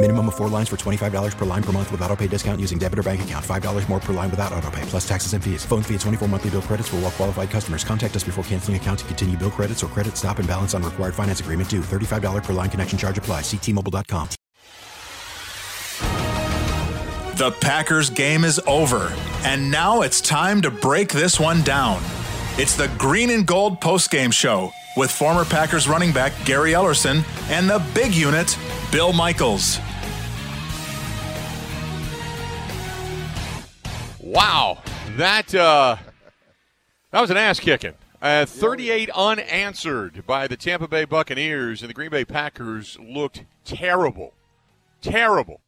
Minimum of four lines for $25 per line per month with auto pay discount using debit or bank account. $5 more per line without auto pay, plus taxes and fees. Phone fee at 24 monthly bill credits for all well qualified customers. Contact us before canceling account to continue bill credits or credit stop and balance on required finance agreement due. $35 per line connection charge apply. Ctmobile.com. The Packers game is over, and now it's time to break this one down. It's the Green and Gold postgame show with former Packers running back Gary Ellerson and the big unit, Bill Michaels. Wow, that uh, that was an ass kicking. Uh, 38 unanswered by the Tampa Bay Buccaneers, and the Green Bay Packers looked terrible, terrible.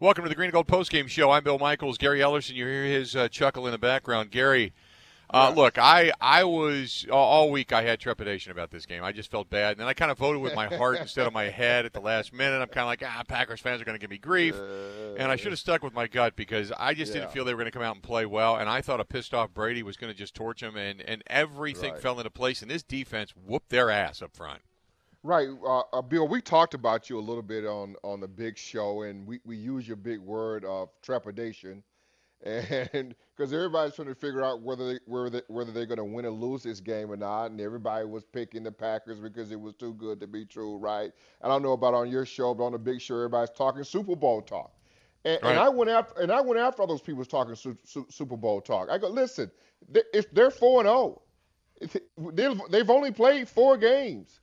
Welcome to the Green and Gold postgame show. I'm Bill Michaels. Gary Ellerson, you hear his uh, chuckle in the background. Gary, uh, look, I I was all week. I had trepidation about this game. I just felt bad, and then I kind of voted with my heart instead of my head at the last minute. I'm kind of like, ah, Packers fans are going to give me grief, and I should have stuck with my gut because I just didn't feel they were going to come out and play well, and I thought a pissed off Brady was going to just torch them, and and everything Right. fell into place, and this defense whooped their ass up front. Right, uh, uh, Bill. We talked about you a little bit on on the big show, and we we use your big word of trepidation, and because everybody's trying to figure out whether they, whether they, whether they're going to win or lose this game or not, and everybody was picking the Packers because it was too good to be true, right? I don't know about on your show, but on the big show, everybody's talking Super Bowl talk. And, Right. and I went after and I went after all those people talking su- su- Super Bowl talk. I go, listen, they, if they're four and oh, zero, they've they've only played four games.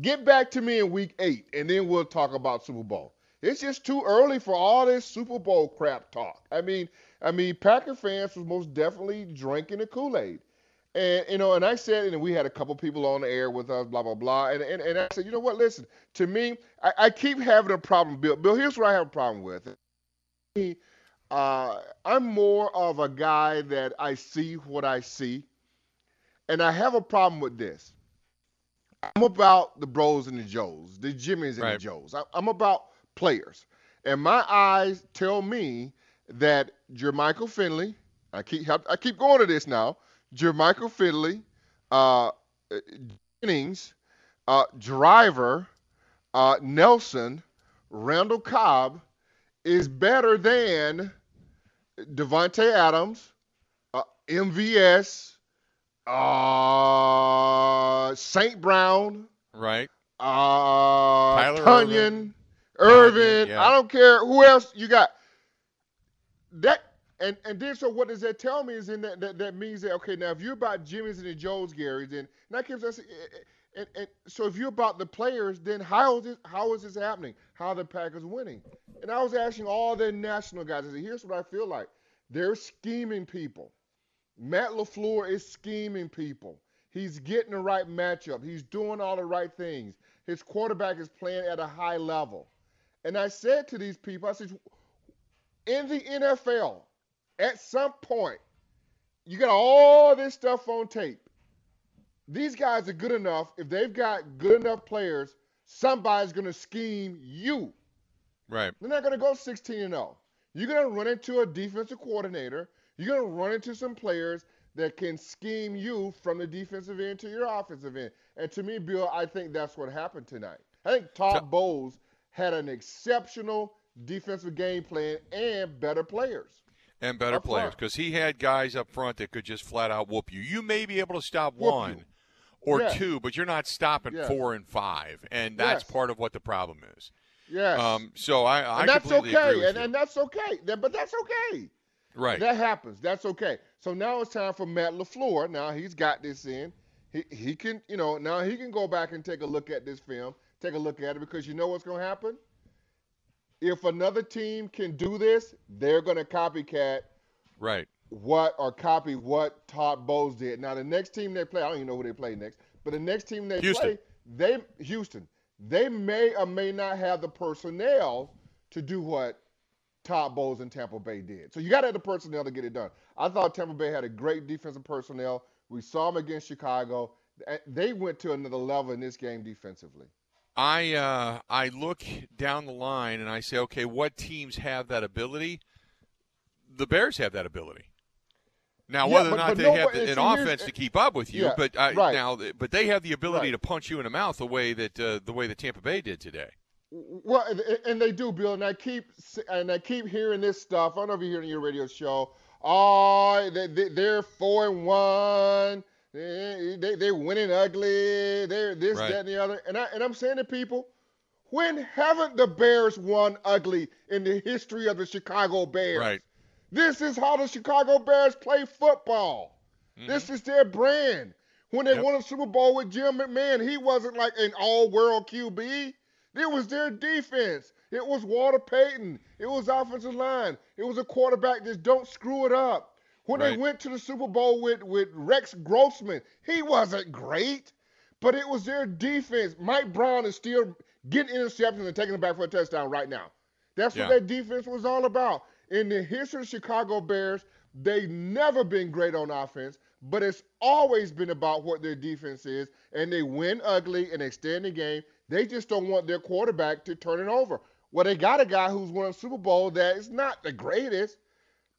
Get back to me in week eight, and then we'll talk about Super Bowl. It's just too early for all this Super Bowl crap talk. I mean, I mean, Packer fans was most definitely drinking the Kool-Aid. And you know, and I said, and we had a couple people on the air with us, blah blah blah. And and, and I said, you know what? Listen, to me, I, I keep having a problem, Bill. Bill, here's what I have a problem with. Uh, I'm more of a guy that I see what I see, and I have a problem with this. I'm about the bros and the Joes, the Jimmys and the Joes. I, I'm about players, and my eyes tell me that Jermichael Finley. I keep I keep going to this now. Jermichael Finley, uh, Jennings, uh, Driver, uh, Nelson, Randall Cobb is better than Davante Adams, uh, MVS, uh, St. Brown, Right? uh, Tyler Tunyon. Irvin. Yeah. I don't care who else you got. That and and then so what does that tell me is in that that, that means that okay now if you're about Jimmy's and the Joes Gary then and that gives us eh, eh, eh, and, and so if you're about the players then how is this how is this happening how are the Packers winning and I was asking all the national guys I said here's what I feel like they're scheming people Matt LaFleur is scheming people. He's getting the right matchup. He's doing all the right things. His quarterback is playing at a high level. And I said to these people, I said, in the NFL, at some point, you got all this stuff on tape. These guys are good enough. If they've got good enough players, somebody's going to scheme you. Right. They're not going to go 16 and 0. You're going to run into a defensive coordinator. You're going to run into some players that can scheme you from the defensive end to your offensive end. And to me, Bill, I think that's what happened tonight. I think Todd Bowles had an exceptional defensive game plan and better players. and better Up players because he had guys up front that could just flat out whoop you. You may be able to stop Whoop one you. or Yeah. two, but you're not stopping Yeah. four and five, and that's Yes. part of what the problem is. Yes. Um, so I, I and that's okay. And, and that's okay. But that's okay. Right. That happens. That's okay. So now it's time for Matt LaFleur. Now he's got this in. He he can, you know, now he can go back and take a look at this film, take a look at it because you know what's going to happen? If another team can do this, they're going to copycat Right. what or copy what Todd Bowles did. Now the next team they play, I don't even know who they play next, but the next team they Houston. play, they Houston, they may or may not have the personnel to do what Todd Bowles and Tampa Bay did. So you got to have the personnel to get it done. I thought Tampa Bay had a great defensive personnel. We saw them against Chicago. They went to another level in this game defensively. I uh, I look down the line and I say, okay, what teams have that ability? The Bears have that ability. Now, Yeah, whether or not they no, have the, an offense to keep up with you, Yeah, but I, right. now, but they have the ability Right. to punch you in the mouth the way that uh, the way that Tampa Bay did today. Well, and- they do, Bill, and I keep and I keep hearing this stuff. I don't know if you hear it on your radio show. Oh, they, they, they're four and one. They, they, they're winning ugly. They're this, Right. that, and the other. And I and I'm saying to people, when haven't the Bears won ugly in the history of the Chicago Bears? Right. This is how the Chicago Bears play football. This is their brand. When they Mm-hmm. Yep. won a Super Bowl with Jim McMahon, he wasn't like an all-world QB. It was their defense. It was Walter Payton. It was offensive line. It was a quarterback. Just don't screw it up. When they went to the Super Bowl with, with Rex Grossman, he wasn't great, but it was their defense. Mike Brown is still getting interceptions and taking them back for a touchdown right now. That's Yeah. what their defense was all about. In the history of Chicago Bears, they've never been great on offense, but it's always been about what their defense is, and they win ugly and extend the game. They just don't want their quarterback to turn it over. Well, they got a guy who's won a Super Bowl that is not the greatest,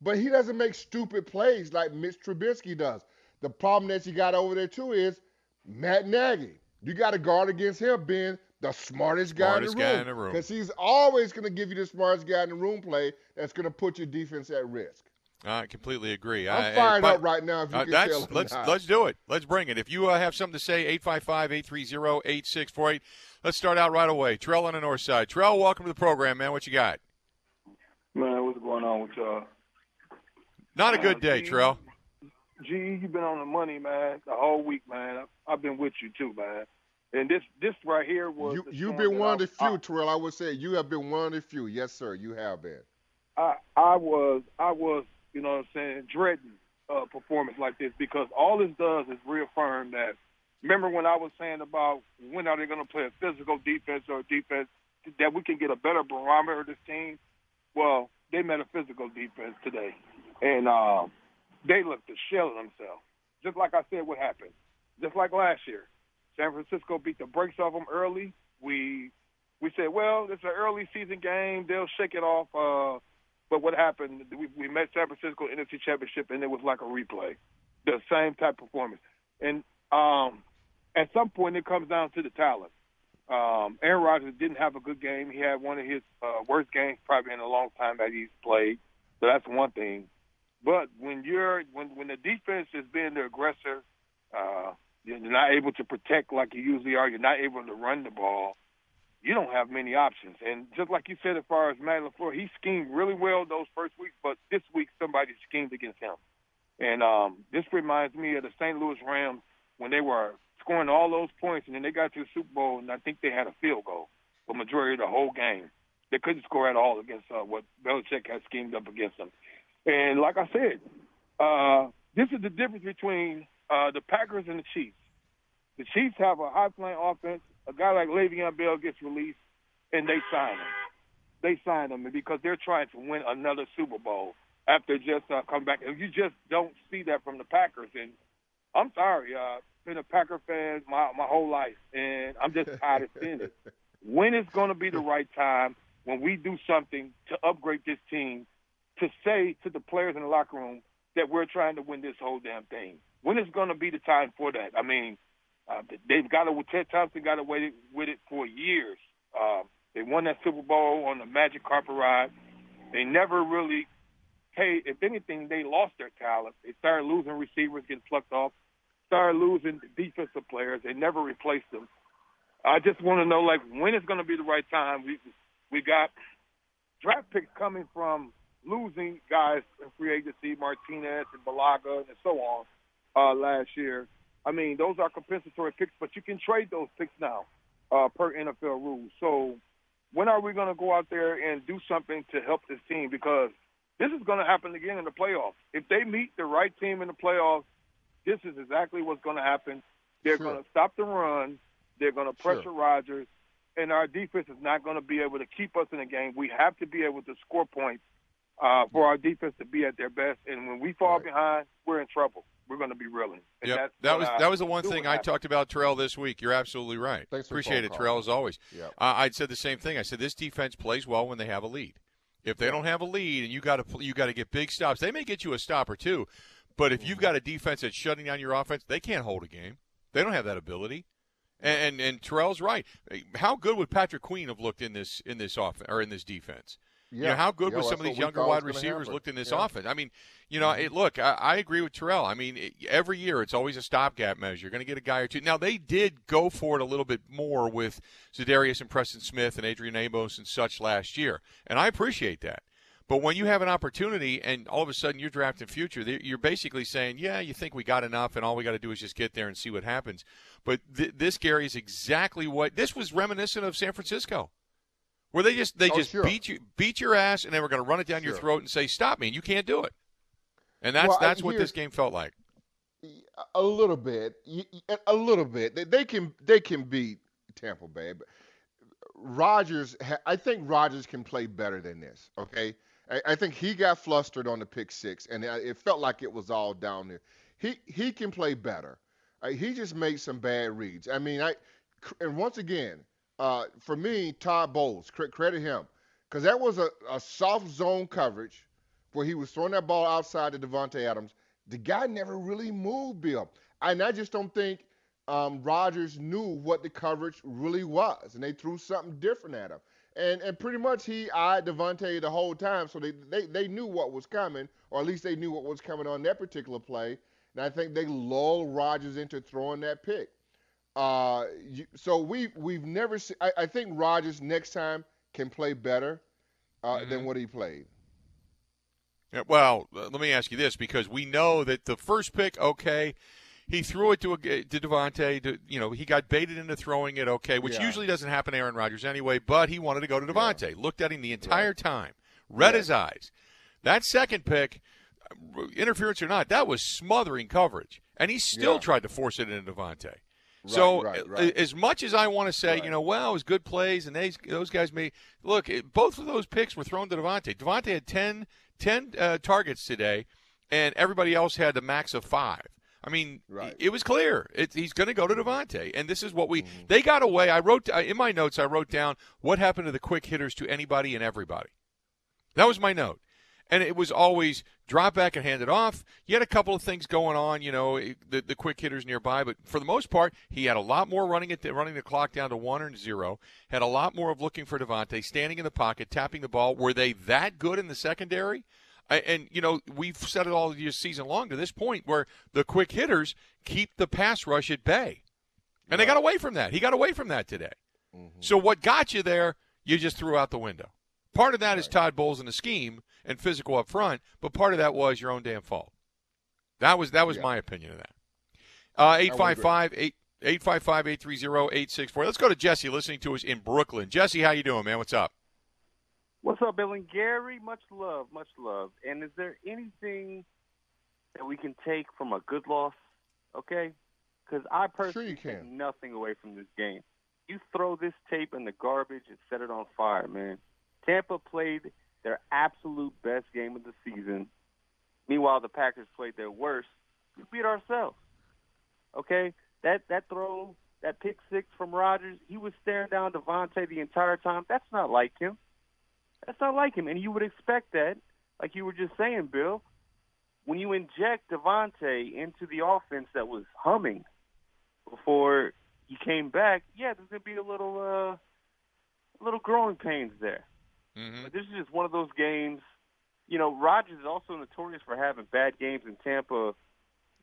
but he doesn't make stupid plays like Mitch Trubisky does. The problem that you got over there too is Matt Nagy. You got to guard against him being the smartest guy, Smartest in, the guy room, in the room. Because he's always going to give you the smartest guy in the room play that's going to put your defense at risk. I completely agree. I'm I- fired but- up right now. If you Uh, can tell. Let's not. let's do it. Let's bring it. If you uh, have something to say, 855-830-8648. Let's start out right away. Trell on the north side. Trell, welcome to the program, man. What you got? Man, what's going on with y'all? Not a good day, G, Trell. G, you've been on the money, man, the whole week, man. I've, I've been with you too, man. And this, this right here was you, you've been one of the I- few, Terrell. I would say you have been one of the few. Yes, sir. You have been. I, I was, I was, you know what I'm saying, dreading a performance like this because all this does is reaffirm that. Remember when I was saying about when are they going to play a physical defense or a defense that we can get a better barometer of this team? Well, they met a physical defense today, and um, they looked the shell themselves. Just like I said, what happened? Just like last year, San Francisco beat the brakes off them early. We we said, well, it's an early season game. They'll shake it off. Uh, but what happened? We, we met San Francisco NFC Championship, and it was like a replay, the same type of performance. And um, at some point, it comes down to the talent. Um, Aaron Rodgers didn't have a good game. He had one of his uh, worst games probably in a long time that he's played. So that's one thing. But when you're when when the defense is being the aggressor, uh, you're not able to protect like you usually are. You're not able to run the ball. You don't have many options. And just like you said, as far as Matt Lafleur, he schemed really well those first weeks, but this week somebody schemed against him. And um, this reminds me of the St. Louis Rams when they were scoring all those points, and then they got to the Super Bowl, and I think they had a field goal for majority of the whole game. They couldn't score at all against uh, what Belichick had schemed up against them. And like I said, uh, this is the difference between uh, the Packers and the Chiefs. The Chiefs have a high-flying offense. A guy like Le'Veon Bell gets released, and they sign him. They sign him because they're trying to win another Super Bowl after just uh, come back. And you just don't see that from the Packers. And I'm sorry, uh, been a Packer fan my my whole life, and I'm just tired of seeing it. When is going to be the right time when we do something to upgrade this team to say to the players in the locker room that we're trying to win this whole damn thing? When is going to be the time for that? I mean, uh, they've got to. Ted Thompson got away with it for years. Uh, they won that Super Bowl on the magic carpet ride. They never really paid. If anything, they lost their talent. They started losing receivers, getting plucked off. Started losing defensive players. They never replaced them. I just want to know, like, when is going to be the right time? We we got draft picks coming from losing guys in free agency, Martinez and Bulaga and so on, uh, last year. I mean, those are compensatory picks, but you can trade those picks now uh, per NFL rules. So when are we going to go out there and do something to help this team? Because this is going to happen again in the playoffs. If they meet the right team in the playoffs, this is exactly what's going to happen. They're Sure. going to stop the run. They're going to pressure Sure. Rodgers, and our defense is not going to be able to keep us in the game. We have to be able to score points uh, for our defense to be at their best. And when we fall Right. behind, we're in trouble. We're going to be reeling. And Yep. that's That was I that was the one thing I happen. talked about Terrell this week. You're absolutely right. Thanks Appreciate it, call. Terrell, as always. Yep. Uh, I'd said the same thing. I said this defense plays well when they have a lead. If they don't have a lead and you got to you got to get big stops, they may get you a stop or two. But if you've Mm-hmm. got a defense that's shutting down your offense, they can't hold a game. They don't have that ability. And and, and Terrell's right. How good would Patrick Queen have looked in this in this offense or in this defense? You know, how good Yeah, would some of these younger wide receivers looked in this Yeah. offense? I mean, you know, it, look, I, I agree with Terrell. I mean, it, every year it's always a stopgap measure. You're going to get a guy or two. Now they did go for it a little bit more with Za'Darius and Preston Smith and Adrian Amos and such last year, and I appreciate that. But when you have an opportunity and all of a sudden you're drafting future, you're basically saying, yeah, you think we got enough, and all we got to do is just get there and see what happens. But th- this, Gary, is exactly what this was reminiscent of San Francisco, where they just they Oh, just sure. beat you beat your ass, and they were going to run it down your throat and say, stop me, and you can't do it. And that's Well, that's what this game felt like. a little bit, a little bit. They, they can they can beat Tampa Bay, but Rodgers. I think Rodgers can play better than this. Okay, I, think he got flustered on the pick six, and it it felt like it was all down there. He he can play better. Uh, he just made some bad reads. I mean, I and once again, uh, for me, Todd Bowles, credit him, because that was a, a soft zone coverage where he was throwing that ball outside to Davante Adams. The guy never really moved, Bill. And I just don't think um, Rodgers knew what the coverage really was, and they threw something different at him. And and pretty much he eyed Davante the whole time, so they, they they knew what was coming, or at least they knew what was coming on that particular play. And I think they lulled Rodgers into throwing that pick. Uh, you, so we we've never seen. I, I think Rodgers next time can play better uh, than what he played. Yeah, well, let me ask you this because we know that the first pick, okay, he threw it to a, to Davante. To, you know, he got baited into throwing it, okay, which Yeah. usually doesn't happen to Aaron Rodgers anyway. But he wanted to go to Davante. Looked at him the entire time, read his eyes. That second pick, uh, interference or not, that was smothering coverage, and he still Yeah. tried to force it into Davante. So right, right. as much as I want to say, Right. you know, well, it was good plays, and they, those guys made look. It, both of those picks were thrown to Davante. Davante had 10, 10 uh, targets today, and everybody else had the max of five. I mean, Right. it was clear it, he's going to go to Davante, and this is what we Mm-hmm. they got away. I wrote uh, in my notes. I wrote down what happened to the quick hitters to anybody and everybody. That was my note. And it was always drop back and hand it off. You had a couple of things going on, you know, the, the quick hitters nearby, but for the most part, he had a lot more running it, running the clock down to one and zero. Had a lot more of looking for Davante, standing in the pocket, tapping the ball. Were they that good in the secondary? And you know, we've said it all year season long to this point, where the quick hitters keep the pass rush at bay, and they got away from that. He got away from that today. Mm-hmm. So what got you there, you just threw out the window. Part of that is Todd Bowles and the scheme and physical up front, but part of that was your own damn fault. That was that was Yeah. my opinion of that. Uh, 855 855 830 864. Let's go to Jesse listening to us in Brooklyn. Jesse, how you doing, man? What's up? What's up, Bill and Gary? Much love, much love. And is there anything that we can take from a good loss? Okay, because I personally you take nothing away from this game. You throw this tape in the garbage and set it on fire, man. Tampa played their absolute best game of the season. Meanwhile, the Packers played their worst. We beat ourselves. Okay, that that throw, that pick six from Rodgers, he was staring down Davante the entire time. That's not like him. That's not like him. And you would expect that, like you were just saying, Bill, when you inject Davante into the offense that was humming before he came back, yeah, there's gonna be a little uh a little growing pains there. Mm-hmm. But this is just one of those games. You know, Rodgers is also notorious for having bad games in Tampa,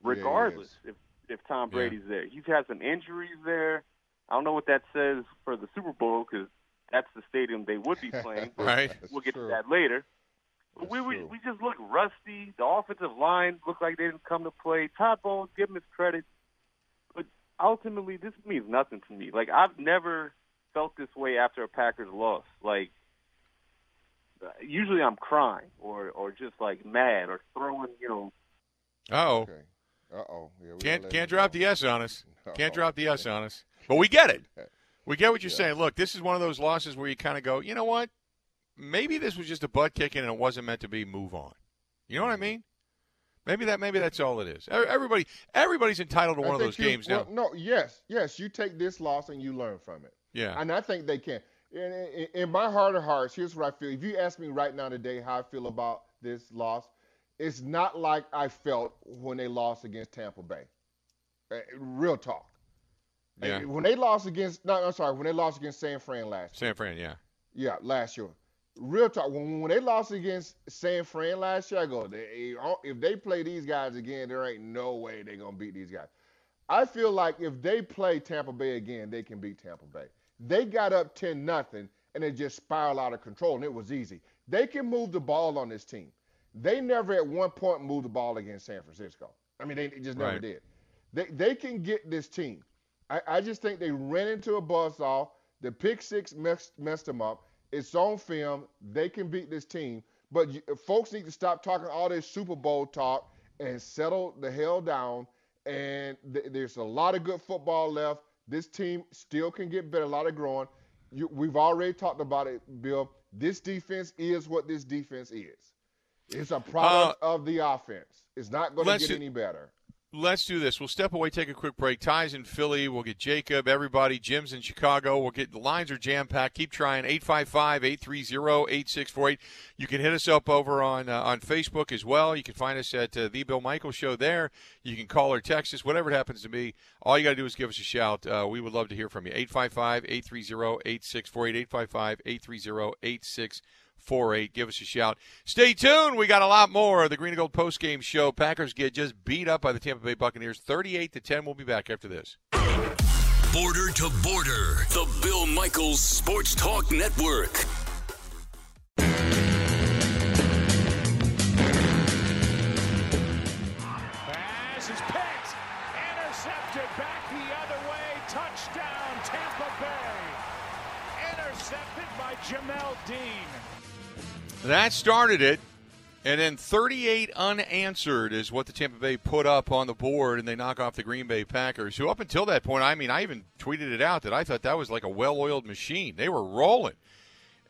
regardless if if Tom Yeah. Brady's there. He's had some injuries there. I don't know what that says for the Super Bowl because that's the stadium they would be playing. but Right. We'll get True. to that later. But we, we we just look rusty. The offensive line looked like they didn't come to play. Todd Bowles, give him his credit, but ultimately this means nothing to me. Like I've never felt this way after a Packers loss. Like usually I'm crying or or just like mad or throwing, you know. Oh. Okay. Uh oh. Yeah, Can't can't drop go. the S on us. Can't drop the S on us. But we get it. We get what you're saying. Look, this is one of those losses where you kind of go, you know what? Maybe this was just a butt kicking and it wasn't meant to be. Move on. You know what I mean? Maybe that. Maybe that's all it is. Everybody, everybody's entitled to one of those you- games well, now. No, yes, yes. You take this loss and you learn from it. Yeah. And I think they can. In, in, in my heart of hearts, here's what I feel. If you ask me right now today how I feel about this loss, it's not like I felt when they lost against Tampa Bay. Uh, real talk. Yeah. Uh, When they lost against, no, I'm sorry, when they lost against San Fran last year. San Fran. Yeah. Yeah, last year. Real talk. When, when they lost against San Fran last year, I go, they, if they play these guys again, there ain't no way they're going to beat these guys. I feel like if they play Tampa Bay again, they can beat Tampa Bay. They got up 10 nothing and it just spiraled out of control, and it was easy. They can move the ball on this team. They never at one point moved the ball against San Francisco. I mean, they just never Right. did. They, they can get this team. I, I just think they ran into a buzzsaw. The pick six messed, messed them up. It's on film. They can beat this team. But you, folks need to stop talking all this Super Bowl talk and settle the hell down. And th- there's a lot of good football left. This team still can get better, a lot of growing. You, we've already talked about it, Bill. This defense is what this defense is. It's a product uh, of the offense. It's not going to get ju- any better. Let's do this. We'll step away, take a quick break. Ty's in Philly. We'll get Jacob, everybody. Jim's in Chicago. We'll get the lines are jam packed. Keep trying. 855 830 8648. You can hit us up over on uh, on Facebook as well. You can find us at uh, The Bill Michael Show there. You can call or text us, whatever it happens to be. All you got to do is give us a shout. Uh, we would love to hear from you. 855 830 8648. 855 830 8648. 48. Give us a shout. Stay tuned. We got a lot more of the Green and Gold post game show. Packers get just beat up by the Tampa Bay Buccaneers 38 to 10. We'll be back after this. Border to border. The Bill Michaels Sports Talk Network. Pass is picked. Intercepted back the other way. Touchdown, Tampa Bay. Intercepted by Jamel Dean. That started it. And then 38 unanswered is what the Tampa Bay put up on the board, and they knock off the Green Bay Packers, who up until that point, I mean, I even tweeted it out that I thought that was like a well oiled machine. They were rolling.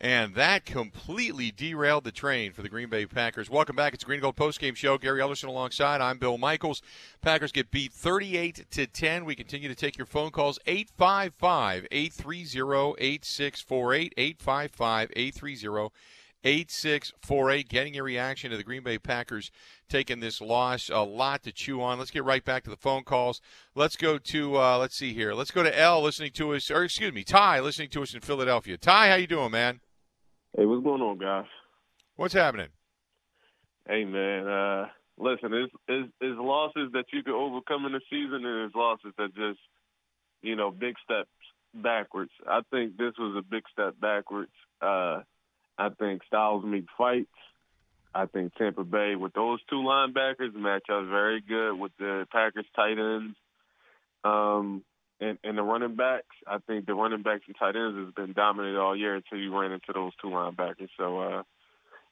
And that completely derailed the train for the Green Bay Packers. Welcome back. It's Green Gold postgame show. Gary Ellerson alongside. I'm Bill Michaels. Packers get beat 38 to 10. We continue to take your phone calls 855 830 8648. 855 830 8648. Getting your reaction to the Green Bay Packers taking this loss. A lot to chew on. Let's get right back to the phone calls. Let's go to, uh, let's see here. Let's go to L listening to us, or excuse me, Ty listening to us in Philadelphia. Ty, how you doing, man? Hey, what's going on, guys? What's happening? Hey, man. Uh, listen, it's, it's, it's losses that you can overcome in the season, and it's losses that just, you know, big steps backwards. I think this was a big step backwards. Uh, I think styles meet fights. I think Tampa Bay with those two linebackers match up very good with the Packers tight ends. Um, and, and the running backs, I think the running backs and tight ends has been dominant all year until you ran into those two linebackers. So, uh,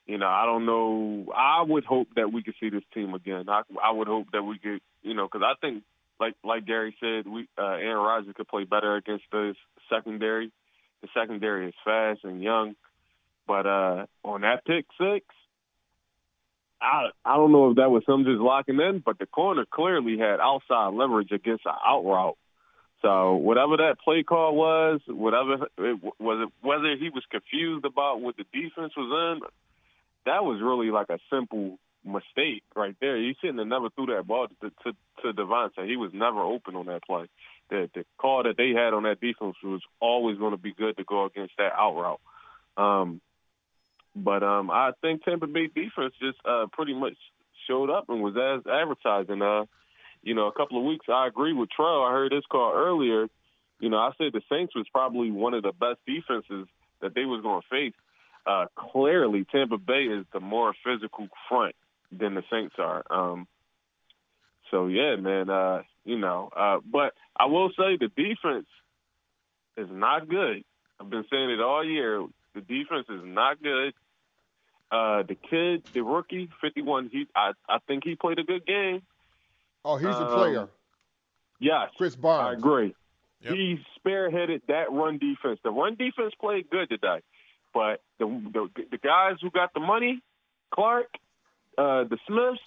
you know, I don't know. I would hope that we could see this team again. I, I would hope that we could, you know, because I think, like like Gary said, we uh, Aaron Rodgers could play better against the secondary. The secondary is fast and young, but uh, on that pick six, I I don't know if that was him just locking in, but the corner clearly had outside leverage against an out route. So whatever that play call was, whatever it was, it whether he was confused about what the defense was in, that was really like a simple mistake right there. He shouldn't have never threw that ball to to, to Davante. He was never open on that play. The the call that they had on that defense was always going to be good to go against that out route. Um, but um, I think Tampa Bay defense just uh, pretty much showed up and was as advertised. And uh, you know, a couple of weeks, I agree with Trell. I heard this call earlier. You know, I said the Saints was probably one of the best defenses that they was going to face. uh, clearly Tampa Bay is the more physical front than the Saints are. Um, so yeah, man, uh, you know, uh, but I will say the defense is not good. I've been saying it all year. The defense is not good. Uh, the kid, the rookie, 51, he, I, I think he played a good game. Oh, he's a Um, player. Yes. Krys Barnes. I agree. He spearheaded that run defense. The run defense played good today, but the the, the guys who got the money, Clark, uh, the Smiths,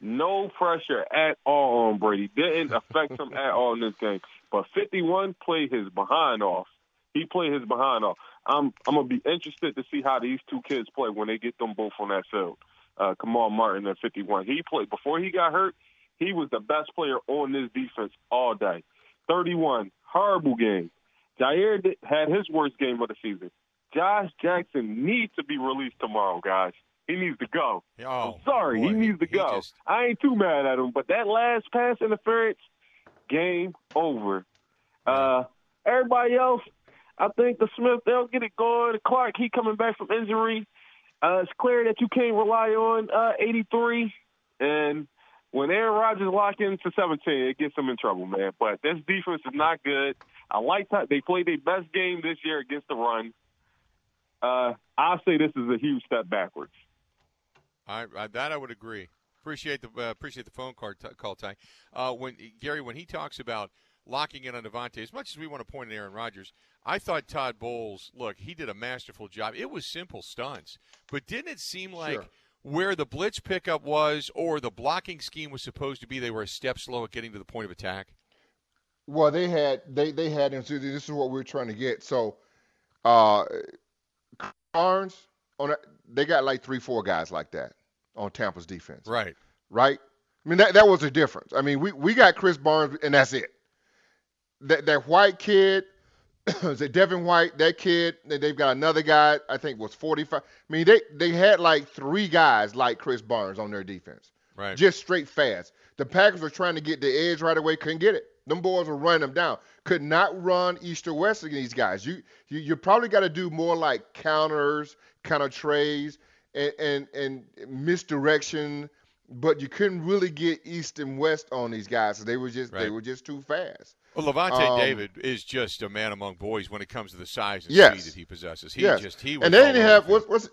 no pressure at all on Brady. Didn't affect him at all in this game. But 51 played his behind off. He played his behind off. I'm I'm gonna be interested to see how these two kids play when they get them both on that field. Uh, Kamal Martin at 51. He played before he got hurt. He was the best player on this defense all day. 31, horrible game. Jaire did, had his worst game of the season. Josh Jackson needs to be released tomorrow, guys. He needs to go. Oh, I'm sorry, he needs to he go. just- I ain't too mad at him, but that last pass interference, game over. Uh, everybody else, I think the Smith they'll get it going. Clark, he coming back from injury. Uh, it's clear that you can't rely on uh, 83, and when Aaron Rodgers lock into 17, it gets them in trouble, man. But this defense is not good. I like that they played their best game this year against the run. Uh, I'll say this is a huge step backwards. I, I that I would agree. Appreciate the uh, appreciate the phone call, t- call Ty. Uh, when Gary, when he talks about locking in on Davante, as much as we want to point at Aaron Rodgers, I thought Todd Bowles. Look, he did a masterful job. It was simple stunts, but didn't it seem like Sure. where the blitz pickup was, or the blocking scheme was supposed to be, they were a step slow at getting to the point of attack? Well, they had they they had and so this is what we are trying to get. So, uh, Barnes on that, they got like three four guys like that on Tampa's defense. Right. Right. I mean that that was the difference. I mean we we got Krys Barnes and that's it. That that white kid, is it Devin White? That kid. they- They've got another guy. I think was 45. I mean they they had like three guys like Krys Barnes on their defense. Right. Just straight fast. The Packers were trying to get the edge right away, couldn't get it. Them boys were running them down. Could not run east or west against these guys. You you, you probably got to do more like counters, counter trays, and, and and misdirection. But you couldn't really get east and west on these guys. So they were just they were just too fast. Well, Lavonte Um, David is just a man among boys when it comes to the size and Yes. speed that he possesses. He yes. just he was and they didn't have the what's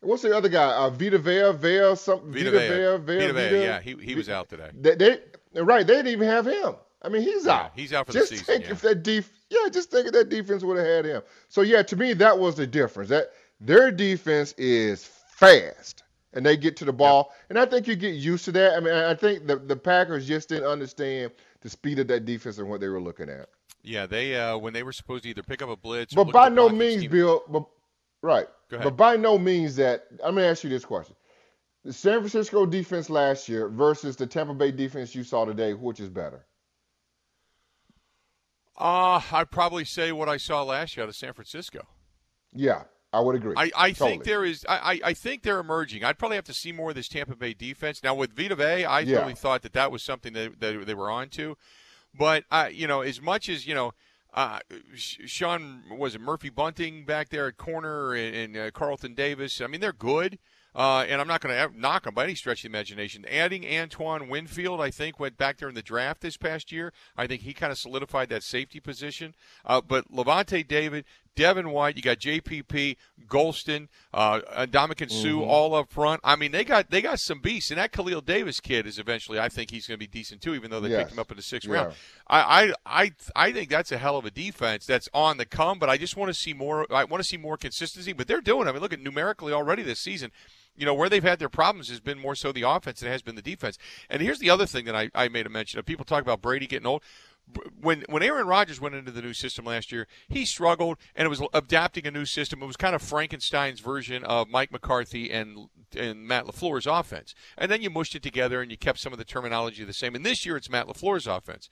what's the other guy? Uh, Vita Vea, Vea, something. Vita Vita Vea. Vea, Vita Vea, Vita. yeah, he- he was out today. They, they right. They didn't even have him. I mean, he's Yeah, out. he's out for the just season, Think yeah. if that def- yeah, just think if that defense would have had him. So yeah, to me that was the difference. That their defense is fast and they get to the ball, and I think you get used to that. I mean, I think the the Packers just didn't understand the speed of that defense and what they were looking at. Yeah, they uh, when they were supposed to either pick up a blitz, But by no means, scheme- Bill. But, right. Go ahead. But by no means that. I'm gonna ask you this question: the San Francisco defense last year versus the Tampa Bay defense you saw today, which is better? Uh, I'd probably say what I saw last year out of San Francisco. Yeah, I would agree. I, I Totally. think there is. I, I I think they're emerging. I'd probably have to see more of this Tampa Bay defense. Now with Vita Vea, I Yeah. really thought that that was something that, that they were on to. But uh, you know, as much as you know, uh, Sean was it Murphy Bunting back there at corner and, and uh, Carlton Davis. I mean, they're good. Uh, and I'm not going to knock them by any stretch of the imagination. Adding Antoine Winfield, I think, went back there in the draft this past year. I think he kind of solidified that safety position. Uh, but Lavonte David, Devin White, you got JPP, Gholston, uh, Ndamukong Suh, Mm-hmm. all up front. I mean, they got they got some beasts, and that Khalil Davis kid is eventually. I think he's going to be decent too, even though they Yes. picked him up in the sixth Yeah. round. I, I I I think that's a hell of a defense that's on the come. But I just want to see more. I want to see more consistency. But they're doing. it. I mean, look at numerically already this season. You know where they've had their problems has been more so the offense than it has been the defense. And here's the other thing that I, I made a mention of. People talk about Brady getting old when when Aaron Rodgers went into the new system last year, he struggled and it was adapting a new system. It was kind of Frankenstein's version of Mike McCarthy and and Matt LaFleur's offense. And then you mushed it together and you kept some of the terminology the same. And this year it's Matt LaFleur's offense.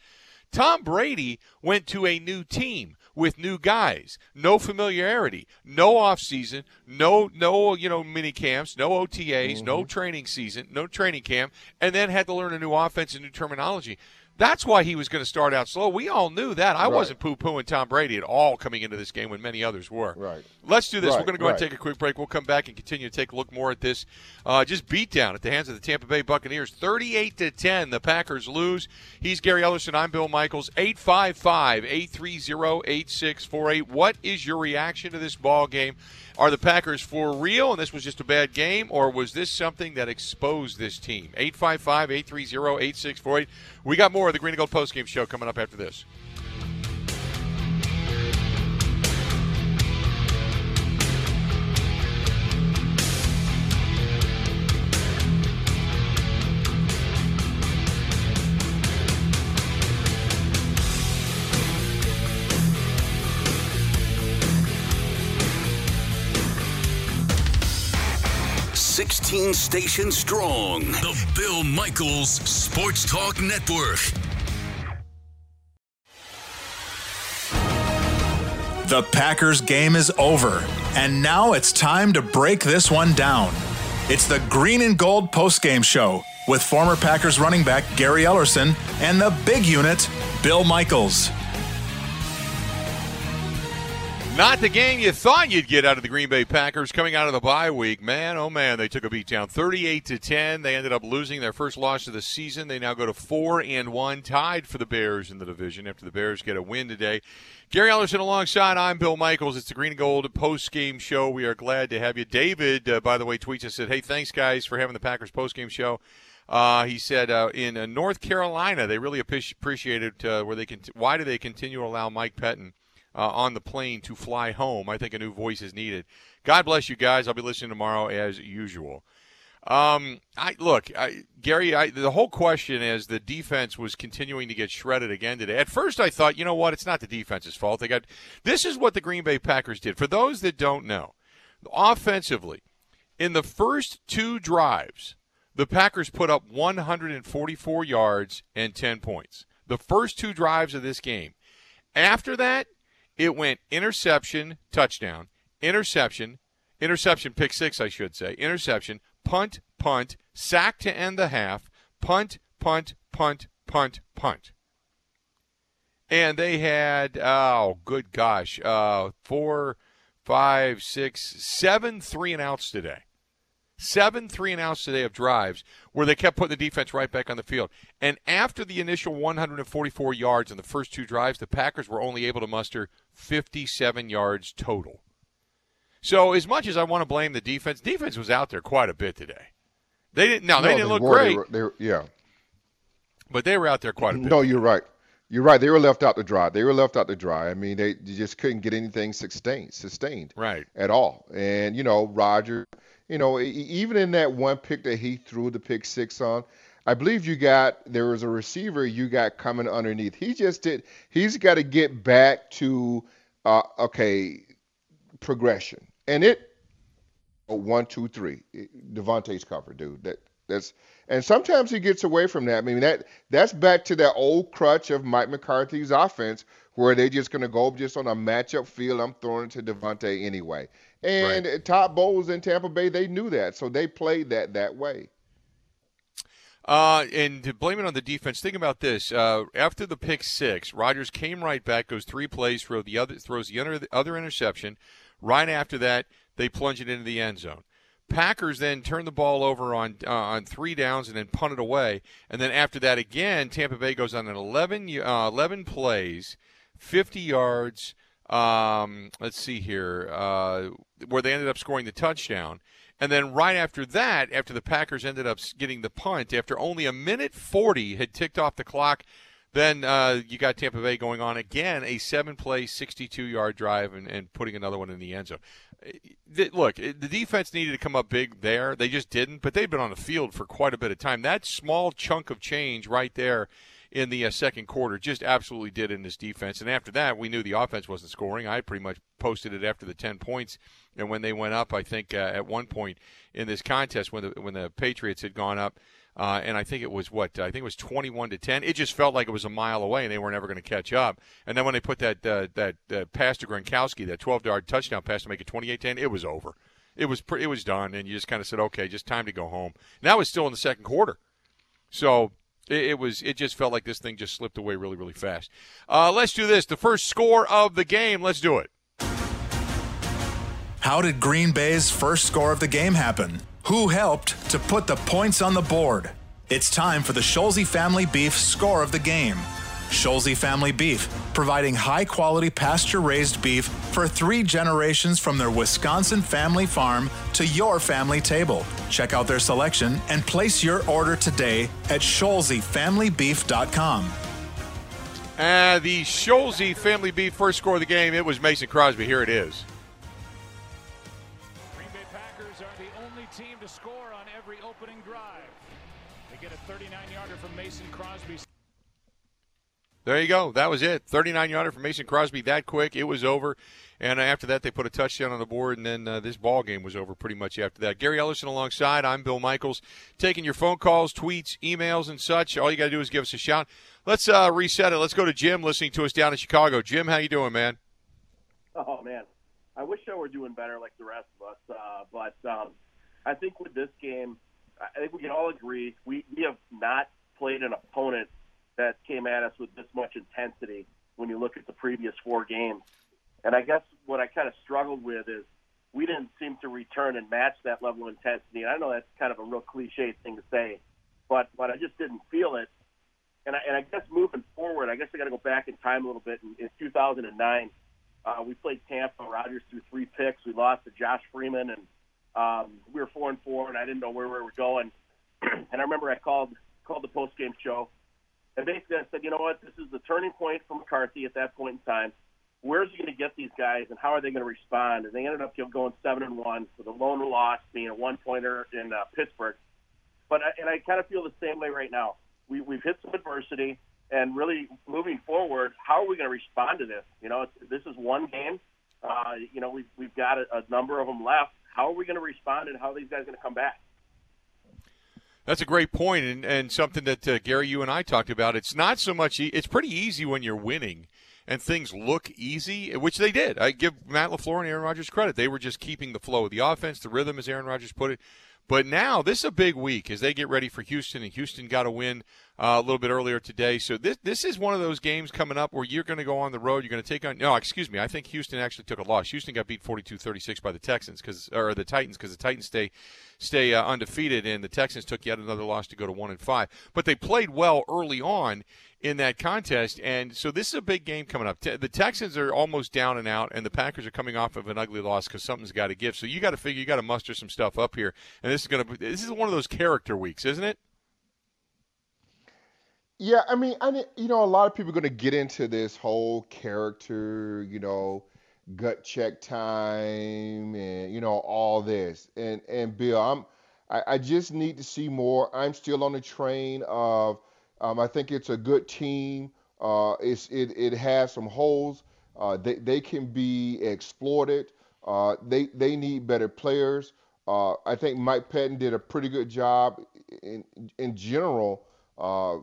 Tom Brady went to a new team with new guys, no familiarity, no offseason, no no you know mini camps, no OTAs, no mm-hmm. training season, no training camp, and then had to learn a new offense and new terminology. That's why he was going to start out slow. We all knew that. I Right. wasn't poo pooing Tom Brady at all coming into this game when many others were. Right. Let's do this. Right, We're going to go ahead and take a quick break. We'll come back and continue to take a look more at this. Uh, just beat down at the hands of the Tampa Bay Buccaneers, 38 to 10. The Packers lose. He's Gary Ellerson. I'm Bill Michaels. 855-830-8648. What is your reaction to this ball game? Are the Packers for real and this was just a bad game, or was this something that exposed this team? 855-830-8648. We got more of the Green and Gold postgame show coming up after this. Stations strong. The Bill Michaels Sports Talk Network. The Packers game is over, and now it's time to break this one down. It's the Green and Gold postgame show with former Packers running back Gary Ellerson and the big unit, Bill Michaels. Not the game you thought you'd get out of the Green Bay Packers coming out of the bye week. Man, oh man, they took a beat down 38 to 10. They ended up losing their first loss of the season. They now go to 4 and 1, tied for the Bears in the division after the Bears get a win today. Gary Ellerson alongside, I'm Bill Michaels. It's the Green and Gold post game show. We are glad to have you. David, uh, by the way, tweets us said, "Hey, thanks guys for having the Packers post game show." Uh, he said uh, in uh, North Carolina, they really appreciated uh, where they can. Why do they continue to allow Mike Pettine uh, on the plane to fly home? I think a new voice is needed. God bless you guys. I'll be listening tomorrow as usual. Um, I look, I, Gary. I, the whole question is the defense was continuing to get shredded again today. At first, I thought, you know what? It's not the defense's fault. They got this is what the Green Bay Packers did. For those that don't know, offensively, in the first two drives, the Packers put up 144 yards and 10 points. The first two drives of this game. After that, it went interception, touchdown, interception, interception, pick six, I should say, interception, punt, punt, sack to end the half, punt, punt, punt, punt, punt. And they had, oh, good gosh, uh, four, five, six, seven three and outs today. Seven three and outs today of drives where they kept putting the defense right back on the field. And after the initial 144 yards in the first two drives, the Packers were only able to muster 57 yards total. So as much as I want to blame the defense, defense was out there quite a bit today. They didn't. No, they didn't look were. great, They were, they were- yeah. but they were out there quite a bit. No, you're right. You're right. They were left out to dry. They were left out to dry. I mean, they just couldn't get anything sustained, sustained Right. at all. And you know, Roger, you know, even in that one pick that he threw the pick six on, I believe you got there was a receiver you got coming underneath. He just did. He's got to get back to uh, okay progression, and it oh, one, two, three. Davante's cover, dude. That that's and sometimes he gets away from that. I mean that that's back to that old crutch of Mike McCarthy's offense, where they're just gonna go just on a matchup field. I'm throwing it to Davante anyway. And Todd Bowles in Tampa Bay, they knew that, so they played that that way. Uh, and to blame it on the defense, think about this. Uh, after the pick six, Rodgers came right back, goes three plays, throw the other, throws the other, the other interception. Right after that, they plunge it into the end zone. Packers then turn the ball over on uh, on three downs and then punt it away. And then after that again, Tampa Bay goes on an 11, uh, 11 plays, 50 yards. Um, let's see here, uh, where they ended up scoring the touchdown. And then right after that, after the Packers ended up getting the punt, after only a minute 40 had ticked off the clock, then uh, you got Tampa Bay going on again, a seven play, 62 yard drive, and, and putting another one in the end zone. Look, the defense needed to come up big there. They just didn't, but they've been on the field for quite a bit of time. That small chunk of change right there in the uh, second quarter just absolutely did in this defense. And after that, we knew the offense wasn't scoring. I pretty much posted it after the 10 points. And when they went up, I think uh, at one point in this contest, when the, when the Patriots had gone up, uh, and I think it was what I think it was 21 to 10. It just felt like it was a mile away, and they were never going to catch up. And then when they put that uh, that uh, pass to Gronkowski, that 12-yard touchdown pass to make it 28-10, it was over. It was pre- it was done, and you just kind of said, okay, just time to go home. And that was still in the second quarter. So It, it was. It just felt like this thing just slipped away really, really fast. Uh, let's do this. The first score of the game. Let's do it. How did Green Bay's first score of the game happen? Who helped to put the points on the board? It's time for the Scholze Family Beef score of the game. Scholze Family Beef, providing high quality pasture raised beef for three generations from their Wisconsin family farm to your family table. Check out their selection and place your order today at ScholzeFamilyBeef.com. Uh, the Scholze Family Beef first score of the game. It was Mason Crosby. Here it is. The only team to score on every opening drive. They get a 39-yarder from Mason Crosby. There you go. That was it. 39 yarder from Mason Crosby that quick. It was over. And after that, they put a touchdown on the board, and then uh, this ball game was over pretty much after that. Gary Ellerson alongside. I'm Bill Michaels, taking your phone calls, tweets, emails, and such. All you got to do is give us a shout. Let's uh, reset it. Let's go to Jim, listening to us down in Chicago. Jim, how you doing, man? Oh man, I wish I were doing better like the rest of us. Uh, but um, I think with this game, I think we can all agree we, we have not played an opponent that came at us with this much intensity when you look at the previous four games. And I guess what I kind of struggled with is we didn't seem to return and match that level of intensity. And I know that's kind of a real cliche thing to say, but but I just didn't feel it. And I, and I guess moving forward, I guess I got to go back in time a little bit. In, in 2009, uh, we played Tampa. Rodgers threw three picks. We lost to Josh Freeman, and um, we were four and four, and I didn't know where we were going. and I remember I called called the post game show, and basically I said, you know what, this is the turning point for McCarthy at that point in time. Where's he going to get these guys, and how are they going to respond? And they ended up going seven and one with a lone loss being a one pointer in uh, Pittsburgh. But I, and I kind of feel the same way right now. We, we've hit some adversity, and really moving forward, how are we going to respond to this? You know, this is one game. Uh, you know, we've we've got a, a number of them left. How are we going to respond, and how are these guys going to come back? That's a great point, and, and something that uh, Gary, you and I talked about. It's not so much. E- it's pretty easy when you're winning, and things look easy, which they did. I give Matt Lafleur and Aaron Rodgers credit; they were just keeping the flow of the offense, the rhythm, as Aaron Rodgers put it. But now this is a big week as they get ready for Houston, and Houston got a win uh, a little bit earlier today. So this this is one of those games coming up where you're going to go on the road. You're going to take on no, excuse me. I think Houston actually took a loss. Houston got beat 42-36 by the Texans because or the Titans because the Titans stay stay uh, undefeated, and the Texans took yet another loss to go to one and five. But they played well early on in that contest, and so this is a big game coming up. The Texans are almost down and out, and the Packers are coming off of an ugly loss because something's got to give. So you got to figure you got to muster some stuff up here, and this is going to this is one of those character weeks, isn't it? Yeah, I mean, I you know, a lot of people are going to get into this whole character, you know, gut check time, and you know all this. And and Bill, I'm I, I just need to see more. I'm still on the train of um, I think it's a good team. Uh, it's it it has some holes. Uh, they they can be exploited. Uh, they they need better players. Uh, I think Mike Pettine did a pretty good job in in general uh,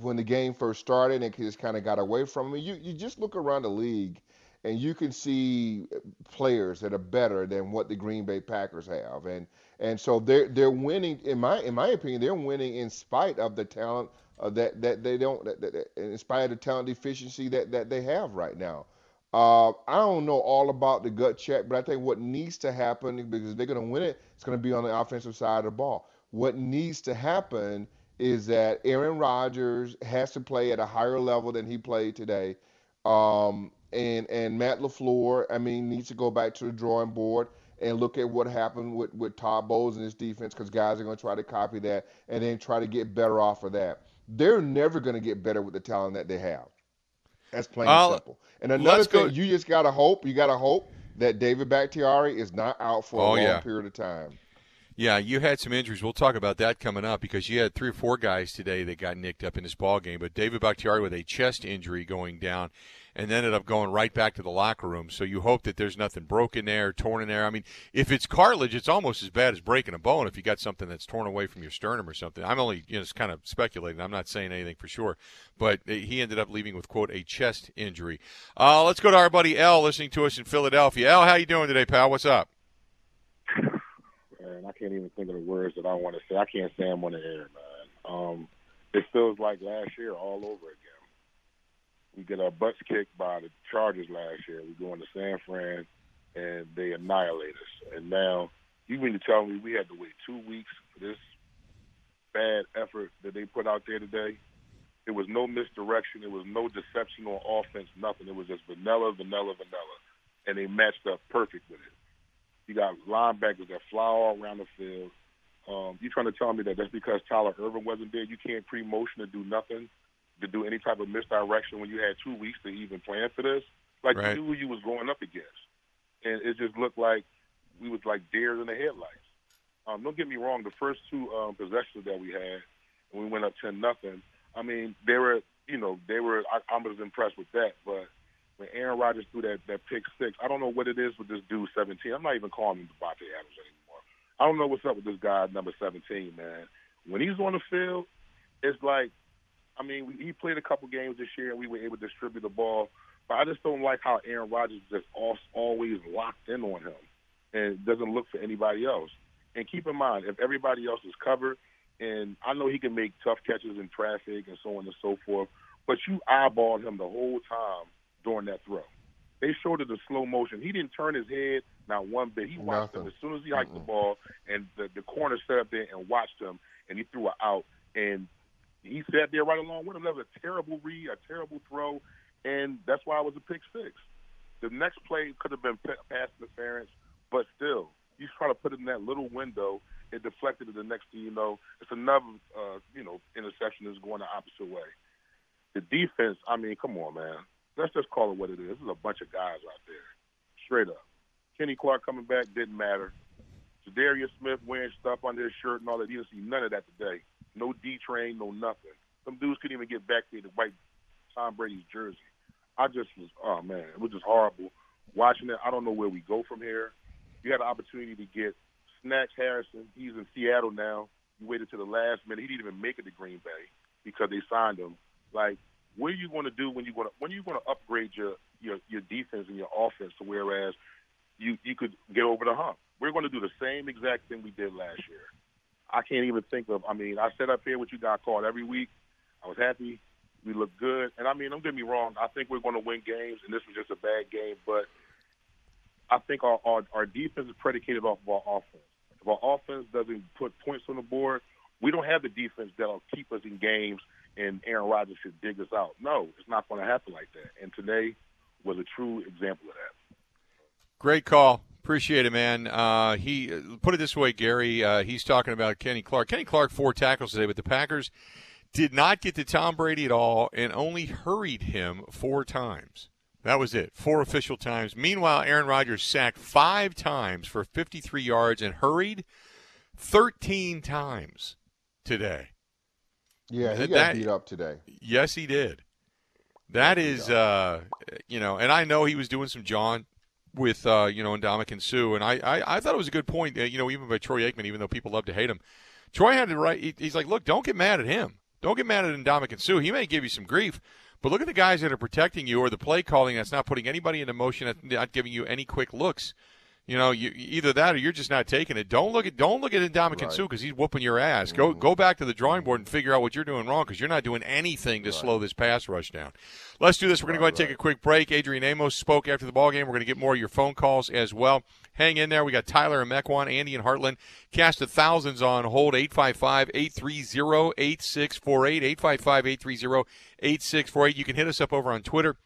when the game first started and just kind of got away from him. You you just look around the league and you can see players that are better than what the Green Bay Packers have, and and so they're they're winning in my in my opinion they're winning in spite of the talent uh, that that they don't that, that, in spite of the talent deficiency that that they have right now. Uh, I don't know all about the gut check, but I think what needs to happen because they're going to win it, it's going to be on the offensive side of the ball. What needs to happen is that Aaron Rodgers has to play at a higher level than he played today. Um, and and Matt LaFleur, I mean, needs to go back to the drawing board and look at what happened with, with Todd Bowles and his defense because guys are going to try to copy that and then try to get better off of that. They're never going to get better with the talent that they have. That's plain and simple. And another thing, go. you just got to hope, you got to hope that David Bakhtiari is not out for a oh, long yeah. period of time. Yeah, you had some injuries. We'll talk about that coming up because you had three or four guys today that got nicked up in this ball game. But David Bakhtiari with a chest injury going down, and ended up going right back to the locker room. So you hope that there's nothing broken there, torn in there. I mean, if it's cartilage, it's almost as bad as breaking a bone if you got something that's torn away from your sternum or something. I'm only you know just kind of speculating. I'm not saying anything for sure, but he ended up leaving with quote a chest injury. Uh, let's go to our buddy L listening to us in Philadelphia. L, how you doing today, pal? What's up? Man, I can't even think of the words that I want to say. I can't say I'm on the air, man. Um, it feels like last year all over again. We get our butts kicked by the Chargers last year. We go into San Fran, and they annihilate us. And now you mean to tell me we had to wait two weeks for this bad effort that they put out there today? There was no misdirection. There was no deception on offense. Nothing. It was just vanilla, vanilla, vanilla, and they matched up perfect with it. You got linebackers that fly all around the field. Um, you trying to tell me that just because Tyler Ervin wasn't there, you can't pre-motion to do nothing, to do any type of misdirection when you had two weeks to even plan for this? Like Right. you knew who you was going up against, and it just looked like we was like deers in the headlights. Um, don't get me wrong, the first two um, possessions that we had, and we went up ten nothing. I mean, they were, you know, they were. I, I was impressed with that, but when Aaron Rodgers threw that that pick six, I don't know what it is with this dude seventeen. I'm not even calling him Davante Adams anymore. I don't know what's up with this guy number seventeen, man. When he's on the field, it's like, I mean, we, he played a couple games this year and we were able to distribute the ball, but I just don't like how Aaron Rodgers just always locked in on him and doesn't look for anybody else. And keep in mind, if everybody else is covered, and I know he can make tough catches in traffic and so on and so forth, but you eyeballed him the whole time during that throw. They showed it in slow motion. He didn't turn his head not one bit. He watched him as soon as he hiked the ball, and the, the corner sat up there and watched him, and he threw it out, and he sat there right along with him. That was a terrible read, a terrible throw, and that's why it was a pick six. The next play could have been pa- pass interference, but still, he's trying to put it in that little window. It deflected it. The next thing you know, it's another, uh, you know, interception is going the opposite way. The defense, I mean, come on, man. Let's just call it what it is. This is a bunch of guys out there, straight up. Kenny Clark coming back didn't matter. Darius Smith wearing stuff under his shirt and all that. You didn't see none of that today. No D train, no nothing. Some dudes couldn't even get back there to wipe Tom Brady's jersey. I just was, oh man, it was just horrible watching it. I don't know where we go from here. You had an opportunity to get Snacks Harrison. He's in Seattle now. You waited to the last minute. He didn't even make it to Green Bay because they signed him. Like, what are you going to do when you going to when you going to upgrade your your your defense and your offense to whereas you you could get over the hump? We're going to do the same exact thing we did last year. I can't even think of. I mean, I sat up here with you guys called every week. I was happy. We looked good, and I mean, don't get me wrong. I think we're going to win games, and this was just a bad game. But I think our our, our defense is predicated off of our offense. If our offense doesn't put points on the board, we don't have the defense that'll keep us in games. And Aaron Rodgers should dig us out. No, it's not going to happen like that. And today was a true example of that. Great call. Appreciate it, man. Uh, he put it this way, Gary. Uh, he's talking about Kenny Clark. Kenny Clark four tackles today, but the Packers did not get to Tom Brady at all and only hurried him four times. That was it. Four official times. Meanwhile, Aaron Rodgers sacked five times for 53 yards and hurried 13 times today. Yeah, he got That- beat up today. Yes, he did. That is, uh, you know, and I know he was doing some John with, uh, you know, Ndamukong Suh, and I, I, I thought it was a good point, uh, you know, even by Troy Aikman, even though people love to hate him. Troy had to right. he- He's like, look, don't get mad at him. Don't get mad at Ndamukong Suh. He may give you some grief, but look at the guys that are protecting you or the play calling that's not putting anybody into motion, that's not giving you any quick looks. You know, you, either that or you're just not taking it. Don't look at don't look at Ndamukong Right. Suh because he's whooping your ass. Go mm-hmm. go back to the drawing board and figure out what you're doing wrong because you're not doing anything to slow this pass rush down. Let's do this. We're going to go ahead and take a quick break. Adrian Amos spoke after the ball game. We're going to get more of your phone calls as well. Hang in there. We got Tyler and Mequon, Andy and Heartland. Cast of thousands on hold. 855-830-8648. 855-830-8648. You can hit us up over on Twitter.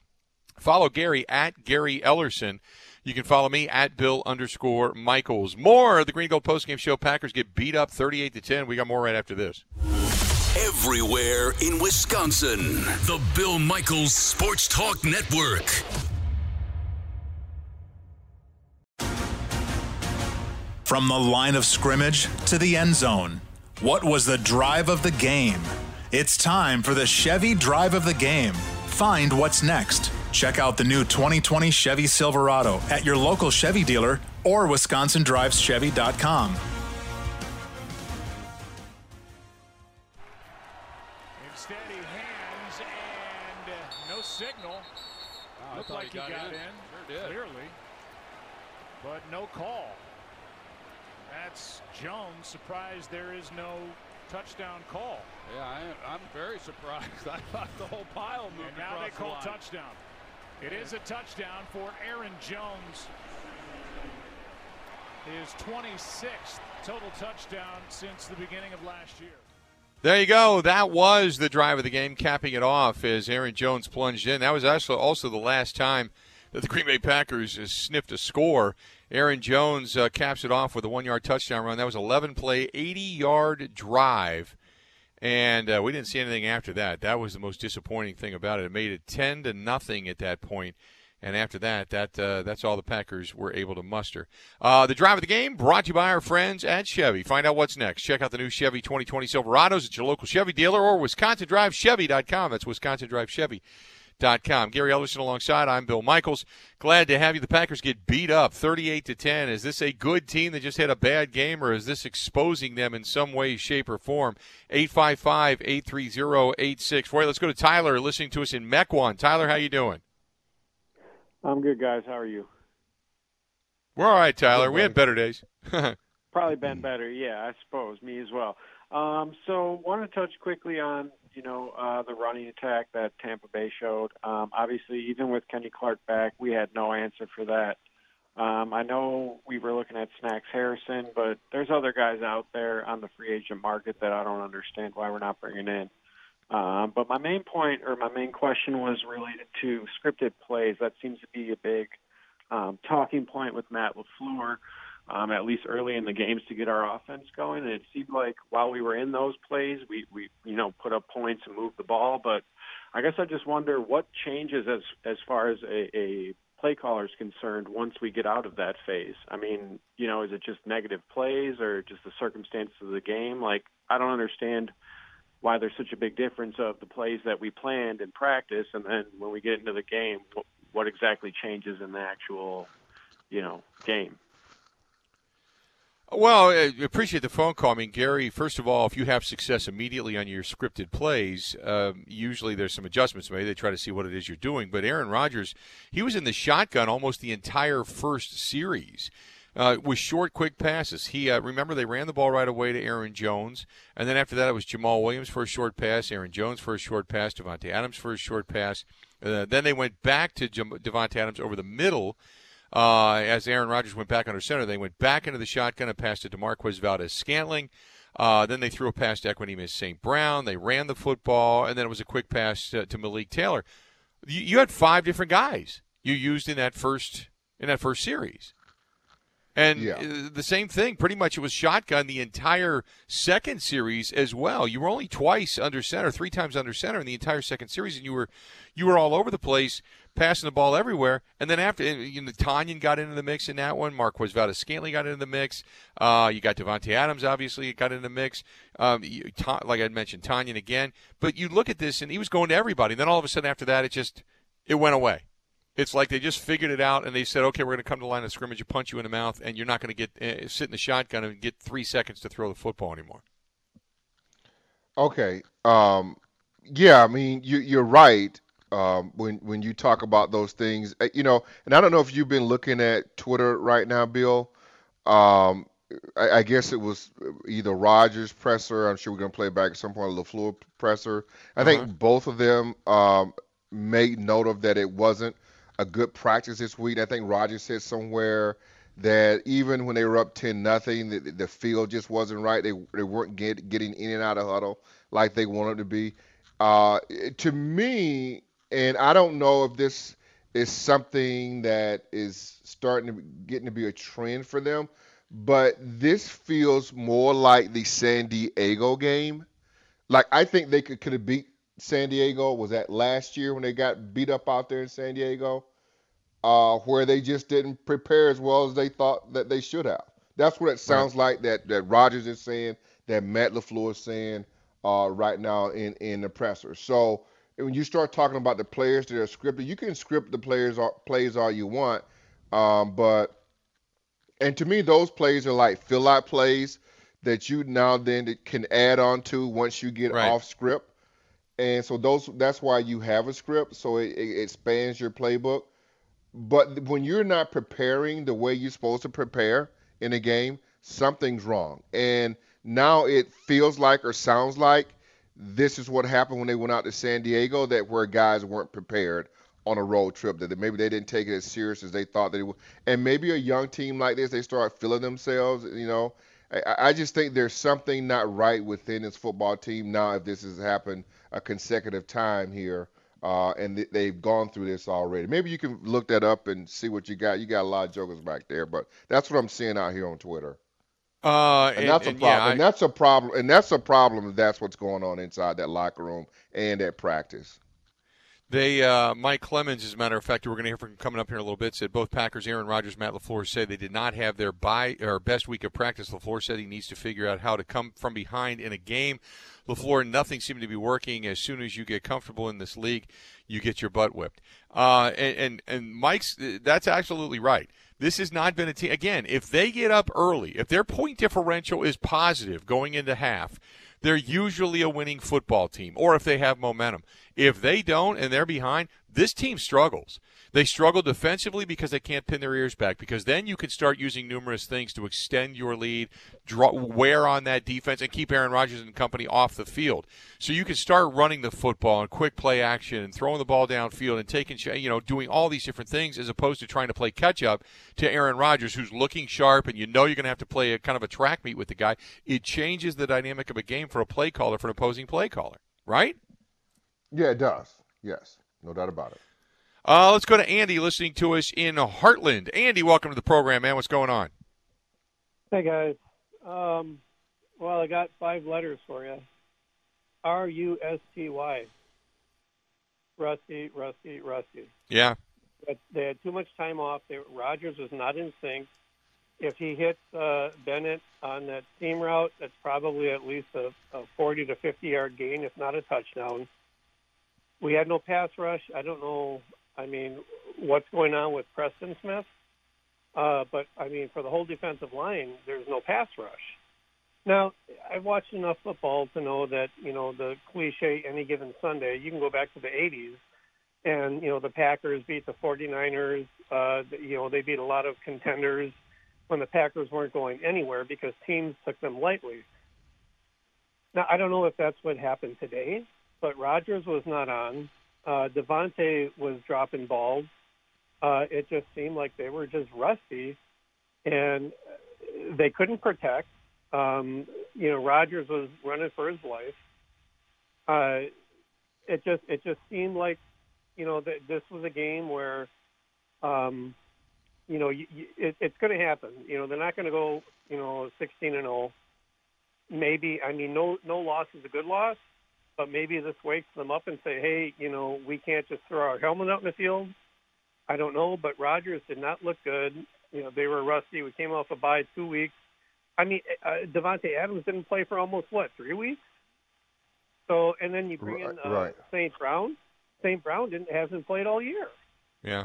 Follow Gary at Gary Ellerson. You can follow me at Bill underscore Michaels. More of the Green Gold Postgame Show. Packers get beat up 38 to 10. We got more right after this. Everywhere in Wisconsin. The Bill Michaels Sports Talk Network. From the line of scrimmage to the end zone, what was the drive of the game? It's time for the Chevy Drive of the Game. Find what's next. Check out the new 2020 Chevy Silverado at your local Chevy dealer or WisconsinDrivesChevy.com. In steady hands and uh, no signal. I Looked like he he got got, in. in, Sure did. clearly, but no call. That's Jones. Surprised there is no touchdown call. Yeah, I, am very surprised. I thought the whole pile moved and now they call the touchdown. It is a touchdown for Aaron Jones. His 26th total touchdown since the beginning of last year. There you go. That was the drive of the game, capping it off as Aaron Jones plunged in. That was also also the last time that the Green Bay Packers sniffed a score. Aaron Jones uh, caps it off with a one-yard touchdown run. That was 11 play, 80-yard drive, and uh, we didn't see anything after that. That was the most disappointing thing about it. It made it 10 to nothing at that. And after that, that uh, that's all the Packers were able to muster. Uh, the drive of the game brought to you by our friends at Chevy. Find out what's next. Check out the new Chevy 2020 Silverados at your local Chevy dealer or WisconsinDriveChevy.com. That's WisconsinDriveChevy.com. Gary Ellerson alongside. I'm Bill Michaels. Glad to have you. The Packers get beat up 38 to 10. Is this a good team that just had a bad game, or is this exposing them in some way, shape, or form? 855 830 8640. Let's go to Tyler listening to us in Mequon. Tyler, how you doing? I'm good, guys. How are you? We're all right, Tyler. we had better days. Probably been better, yeah, I suppose. Me as well. Um, so, want to touch quickly on you know uh, the running attack that Tampa Bay showed. Um, obviously, even with Kenny Clark back, we had no answer for that. Um, I know we were looking at Snacks Harrison, but there's other guys out there on the free agent market that I don't understand why we're not bringing in. Um, but my main point or my main question was related to scripted plays. That seems to be a big um, talking point with Matt LaFleur, um, at least early in the games to get our offense going. And it seemed like while we were in those plays, we, we you know put up points and moved the ball. But I guess I just wonder what changes as as far as a, a play caller is concerned once we get out of that phase. I mean, you know, is it just negative plays or just the circumstances of the game? Like I don't understand why there's such a big difference of the plays that we planned in practice, and then when we get into the game, what, what exactly changes in the actual, you know, game. Well, I appreciate the phone call. I mean, Gary, first of all, if you have success immediately on your scripted plays, um, usually there's some adjustments made. They try to see what it is you're doing. But Aaron Rodgers, he was in the shotgun almost the entire first series uh, with short, quick passes. He uh, remember they ran the ball right away to Aaron Jones, and then after that it was Jamal Williams for a short pass, Aaron Jones for a short pass, Davante Adams for a short pass. Uh, then they went back to J- Davante Adams over the middle. Uh, as Aaron Rodgers went back under center, they went back into the shotgun and passed it to Marquez Valdes-Scantling. Uh, then they threw a pass to Equanimeous St. Brown. They ran the football, and then it was a quick pass to, to Malik Taylor. You, you, had five different guys you used in that first in that first series. And yeah. Uh, the same thing, pretty much it was shotgun the entire second series as well. You were only twice under center, three times under center in the entire second series, and you were you were all over the place, passing the ball everywhere. And then after, you know, Tonyan got into the mix in that one. Marquez Valdes-Scantling got into the mix. Uh, you got Davante Adams, obviously, got into the mix. Um, you, like I mentioned, Tonyan again. But you look at this, and he was going to everybody. And then all of a sudden after that, it just it went away. It's like they just figured it out and they said, okay, we're going to come to the line of scrimmage and punch you in the mouth, and you're not going to get uh, sit in the shotgun and get three seconds to throw the football anymore. Okay. Um, yeah, I mean, you, you're right um, when when you talk about those things. Uh, you know, and I don't know if you've been looking at Twitter right now, Bill. Um, I, I, guess it was either Rodgers presser. I'm sure we're going to play back at some point. LaFleur presser. I uh-huh. think both of them um, made note of that it wasn't a good practice this week. I think Rodgers said somewhere that even when they were up ten nothing, the, the field just wasn't right. They they weren't get, getting in and out of huddle like they wanted to be. Uh, to me, and I don't know if this is something that is starting to getting to be a trend for them, but this feels more like the San Diego game. Like I think they could could have beat San Diego. Was that last year when they got beat up out there in San Diego? uh, where they just didn't prepare as well as they thought that they should have. That's what it sounds right. like that that Rodgers is saying, that Matt LaFleur is saying uh, right now in in the presser. So when you start talking about the players that are scripted, you can script the players all, plays all you want, um, but and to me those plays are like fill out plays that you now then can add on to once you get right. off script. And so those that's why you have a script, so it, it expands your playbook. But when you're not preparing the way you're supposed to prepare in a game, something's wrong. And now it feels like or sounds like this is what happened when they went out to San Diego, that where guys weren't prepared on a road trip, that maybe they didn't take it as serious as they thought they would. And maybe a young team like this, they start feeling themselves, you know. I, I just think there's something not right within this football team now if this has happened a consecutive time here. Uh, and th- they've gone through this already. Maybe you can look that up and see what you got. You got a lot of jokers back there, but that's what I'm seeing out here on Twitter. Uh, and, and that's and, a problem. Yeah, I, and that's a problem. And that's a problem. That's what's going on inside that locker room and at practice. They, uh, Mike Clemens, as a matter of fact, we're going to hear from coming up here in a little bit, said both Packers, Aaron Rodgers, Matt LaFleur said they did not have their buy or best week of practice. LaFleur said he needs to figure out how to come from behind in a game. LaFleur, nothing seemed to be working. As soon as you get comfortable in this league, you get your butt whipped. Uh, and, and, and Mike's, that's absolutely right. This has not been a team. Again, if they get up early, if their point differential is positive going into half, they're usually a winning football team, or if they have momentum. If they don't and they're behind, this team struggles. They struggle defensively because they can't pin their ears back, because then you can start using numerous things to extend your lead, draw, wear on that defense, and keep Aaron Rodgers and company off the field. So you can start running the football and quick play action and throwing the ball downfield and taking, you know, doing all these different things as opposed to trying to play catch up to Aaron Rodgers, who's looking sharp, and you know you're going to have to play a kind of a track meet with the guy. It changes the dynamic of a game for a play caller, for an opposing play caller, right? Yeah, it does. Yes, no doubt about it. Uh, let's go to Andy listening to us in Heartland. Andy, welcome to the program, man. What's going on? Hey, guys. Um, well, I got five letters for you R U S T Y. Rusty, rusty, rusty. Yeah. But they had too much time off. They, Rodgers was not in sync. If he hits uh, Bennett on that seam route, that's probably at least a, a 40 to 50 yard gain, if not a touchdown. We had no pass rush. I don't know. I mean, what's going on with Preston Smith? Uh, but I mean, for the whole defensive line, there's no pass rush. Now, I've watched enough football to know that you know the cliche any given Sunday. You can go back to the '80s, and you know the Packers beat the 49ers. Uh, you know they beat a lot of contenders when the Packers weren't going anywhere because teams took them lightly. Now, I don't know if that's what happened today, but Rodgers was not on. Uh, Davante was dropping balls. Uh, it just seemed like they were just rusty, and they couldn't protect. Um, you know, Rodgers was running for his life. Uh, it just it just seemed like, you know, that this was a game where, um, you know, you, you, it, it's going to happen. You know, they're not going to go, you know, 16 and 0. Maybe I mean, no no loss is a good loss, but maybe this wakes them up and say, hey, you know, we can't just throw our helmet out in the field. I don't know, but Rodgers did not look good. You know, they were rusty. We came off a bye two weeks. I mean, uh, Davante Adams didn't play for almost what three weeks. So, and then you bring in uh, right. St. Brown. St. Brown didn't hasn't played all year. Yeah.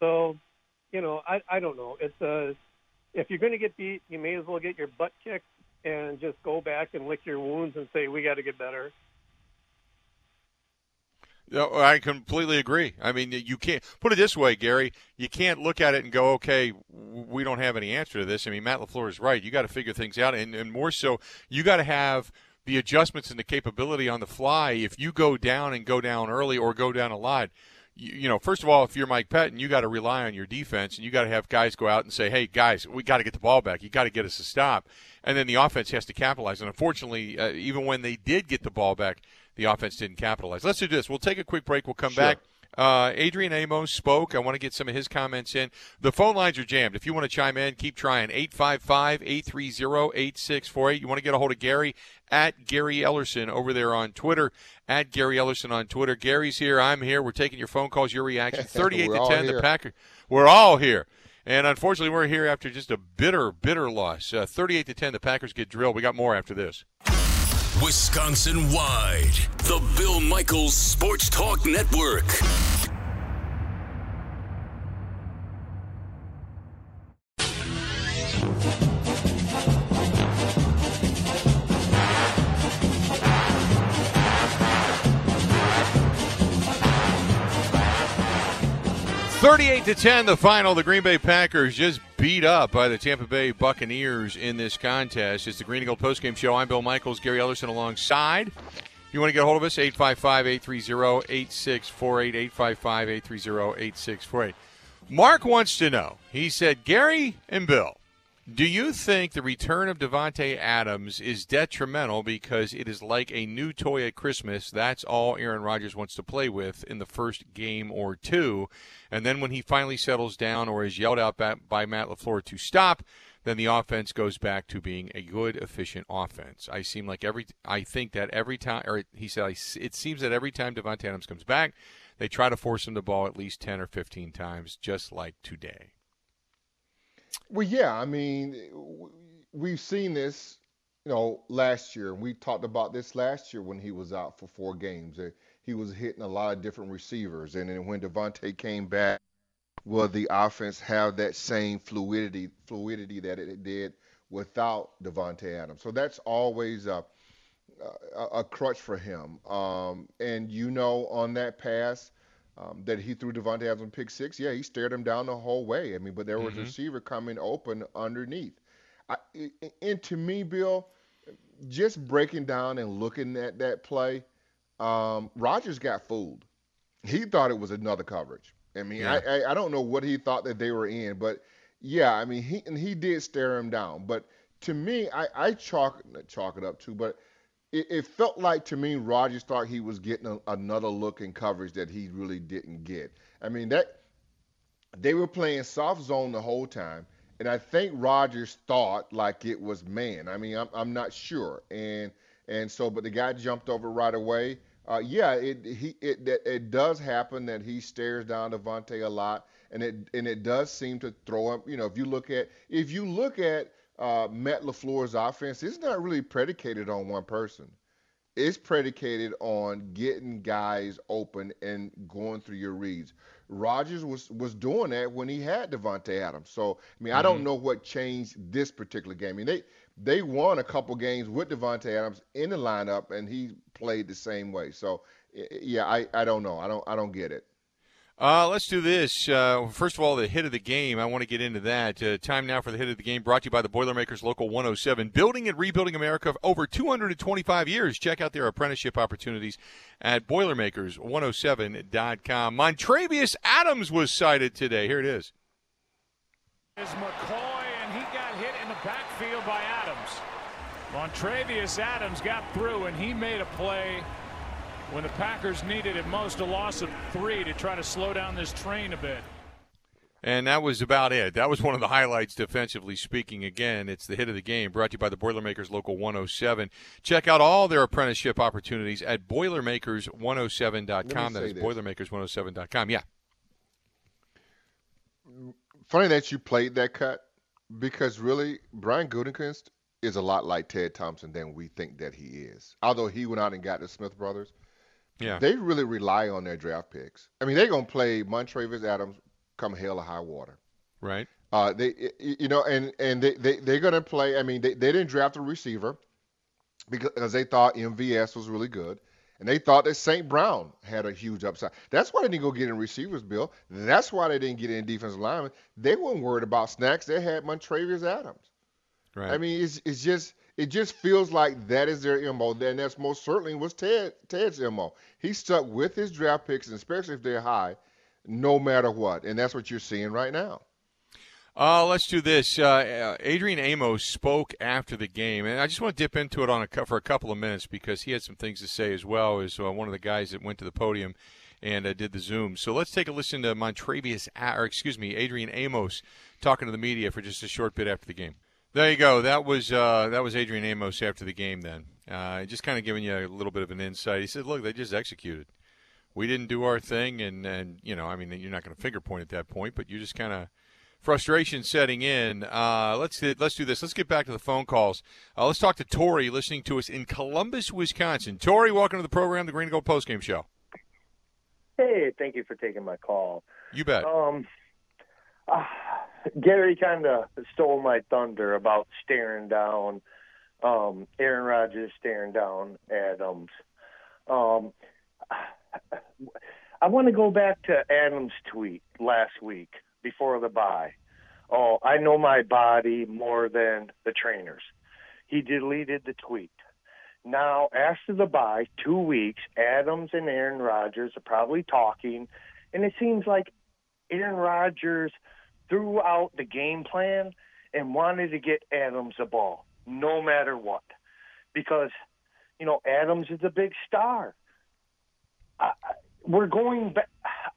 So, you know, I I don't know. It's uh, if you're going to get beat, you may as well get your butt kicked and just go back and lick your wounds and say we got to get better. I completely agree. I mean, you can't put it this way, Gary. You can't look at it and go, "Okay, we don't have any answer to this." I mean, Matt Lafleur is right. You got to figure things out, and, and more so, you got to have the adjustments and the capability on the fly. If you go down and go down early or go down a lot, you, you know, first of all, if you're Mike Pettine, you got to rely on your defense, and you got to have guys go out and say, "Hey, guys, we got to get the ball back. You got to get us a stop," and then the offense has to capitalize. And unfortunately, uh, even when they did get the ball back the offense didn't capitalize. Let's do this. We'll take a quick break. We'll come Sure. back. Uh, Adrian Amos spoke. I want to get some of his comments in. The phone lines are jammed. If you want to chime in, keep trying. 855 830 8648. You want to get a hold of Gary at Gary Ellerson over there on Twitter. At Gary Ellerson on Twitter. Gary's here. I'm here. We're taking your phone calls, your reaction. 38 to all 10. The here. Packer. We're all here. And unfortunately, we're here after just a bitter, bitter loss. Uh, 38 to 10. The Packers get drilled. We got more after this. Wisconsin wide. The Bill Michaels Sports Talk Network. 38 to 10, the final. The Green Bay Packers just beat up by the Tampa Bay Buccaneers in this contest. It's the Green and Gold postgame show. I'm Bill Michaels, Gary Ellerson alongside. If you want to get a hold of us, 855 830 8648. 855 830 8648. Mark wants to know. He said, Gary and Bill, do you think the return of Davante Adams is detrimental because it is like a new toy at Christmas? That's all Aaron Rodgers wants to play with in the first game or two, and then when he finally settles down or is yelled out by Matt LaFleur to stop, then the offense goes back to being a good, efficient offense. I seem like every I think that every time, or he said, it seems that every time Davante Adams comes back, they try to force him the ball at least ten or fifteen times, just like today. Well, yeah, I mean, we've seen this, you know, last year, and we talked about this last year when he was out for four games. Uh, he was hitting a lot of different receivers, and then when Davante came back, will the offense have that same fluidity fluidity that it did without Davante Adams? So that's always a a, a crutch for him. Um, and you know, on that pass um, that he threw Davante Adams on pick six, yeah, he stared him down the whole way. I mean, but there was mm-hmm. a receiver coming open underneath. I, and to me, Bill, just breaking down and looking at that play, um, Rodgers got fooled. He thought it was another coverage. I mean, yeah. I, I, I don't know what he thought that they were in, but yeah, I mean, he and he did stare him down. But to me, I, I chalk chalk it up to, but it, it, felt like to me Rodgers thought he was getting a, another look in coverage that he really didn't get. I mean that they were playing soft zone the whole time, and I think Rodgers thought like it was man. I mean I'm I'm not sure, and and so but the guy jumped over right away. Uh, yeah, it he it, it does happen that he stares down Davante a lot, and it and it does seem to throw him. You know, if you look at if you look at uh, Matt LaFleur's offense is not really predicated on one person. It's predicated on getting guys open and going through your reads. Rodgers was was doing that when he had Davante Adams. So I mean, mm-hmm. I don't mm-hmm. know what changed this particular game. I mean, they they won a couple games with Davante Adams in the lineup, and he played the same way. So yeah, I, I don't know. I don't I don't get it. Uh, let's do this. Uh, first of all, the hit of the game. I want to get into that. Uh, time now for the hit of the game brought to you by the Boilermakers Local 107. Building and rebuilding America for over 225 years. Check out their apprenticeship opportunities at Boilermakers107.com. Montravius Adams was cited today. Here it is. Is McCoy, and he got hit in the backfield by Adams. Montravius Adams got through, and he made a play when the Packers needed at most a loss of three to try to slow down this train a bit. And that was about it. That was one of the highlights defensively speaking. Again, it's the hit of the game brought to you by the Boilermakers Local 107. Check out all their apprenticeship opportunities at Boilermakers107.com. That is Boilermakers107.com. Yeah. Funny that you played that cut because really, Brian Gutekunst is a lot like Ted Thompson than we think that he is. Although he went out and got the Smith brothers, yeah. They really rely on their draft picks. I mean, they're gonna play Montravius Adams come hell or high water. Right. Uh, they, you know, and and they they they're gonna play. I mean, they, they didn't draft a receiver because they thought MVS was really good, and they thought that St. Brown had a huge upside. That's why they didn't go get in receivers, Bill. That's why they didn't get in defensive linemen. They weren't worried about snacks. They had Montravius Adams. Right. I mean, it's it's just it just feels like that is their mo. And that's most certainly was Ted Ted's mo. He stuck with his draft picks, especially if they're high, no matter what. And that's what you're seeing right now. Uh, let's do this. Uh, uh Adrian Amos spoke after the game, and I just want to dip into it on a, for a couple of minutes because he had some things to say as well as uh, one of the guys that went to the podium and uh, did the Zoom. So let's take a listen to Montravius, or excuse me, Adrian Amos talking to the media for just a short bit after the game. There you go. That was uh, that was Adrian Amos after the game. Then, uh, just kind of giving you a little bit of an insight. He said, "Look, they just executed. We didn't do our thing, and and you know, I mean, you're not going to finger point at that point, but you just kind of frustration setting in. Uh, let's let's do this. Let's get back to the phone calls. Uh, let's talk to Tori, listening to us in Columbus, Wisconsin. Tori, welcome to the program, the Green and Gold Postgame Show. Hey, thank you for taking my call. You bet. Um, uh, Gary kind of stole my thunder about staring down um, Aaron Rodgers, staring down Adams. Um, I want to go back to Adam's tweet last week before the bye. Oh, I know my body more than the trainers. He deleted the tweet. Now, after the bye, two weeks, Adams and Aaron Rodgers are probably talking, and it seems like Aaron Rodgers threw out the game plan and wanted to get Adams the ball, no matter what, because you know Adams is a big star. I, we're going back.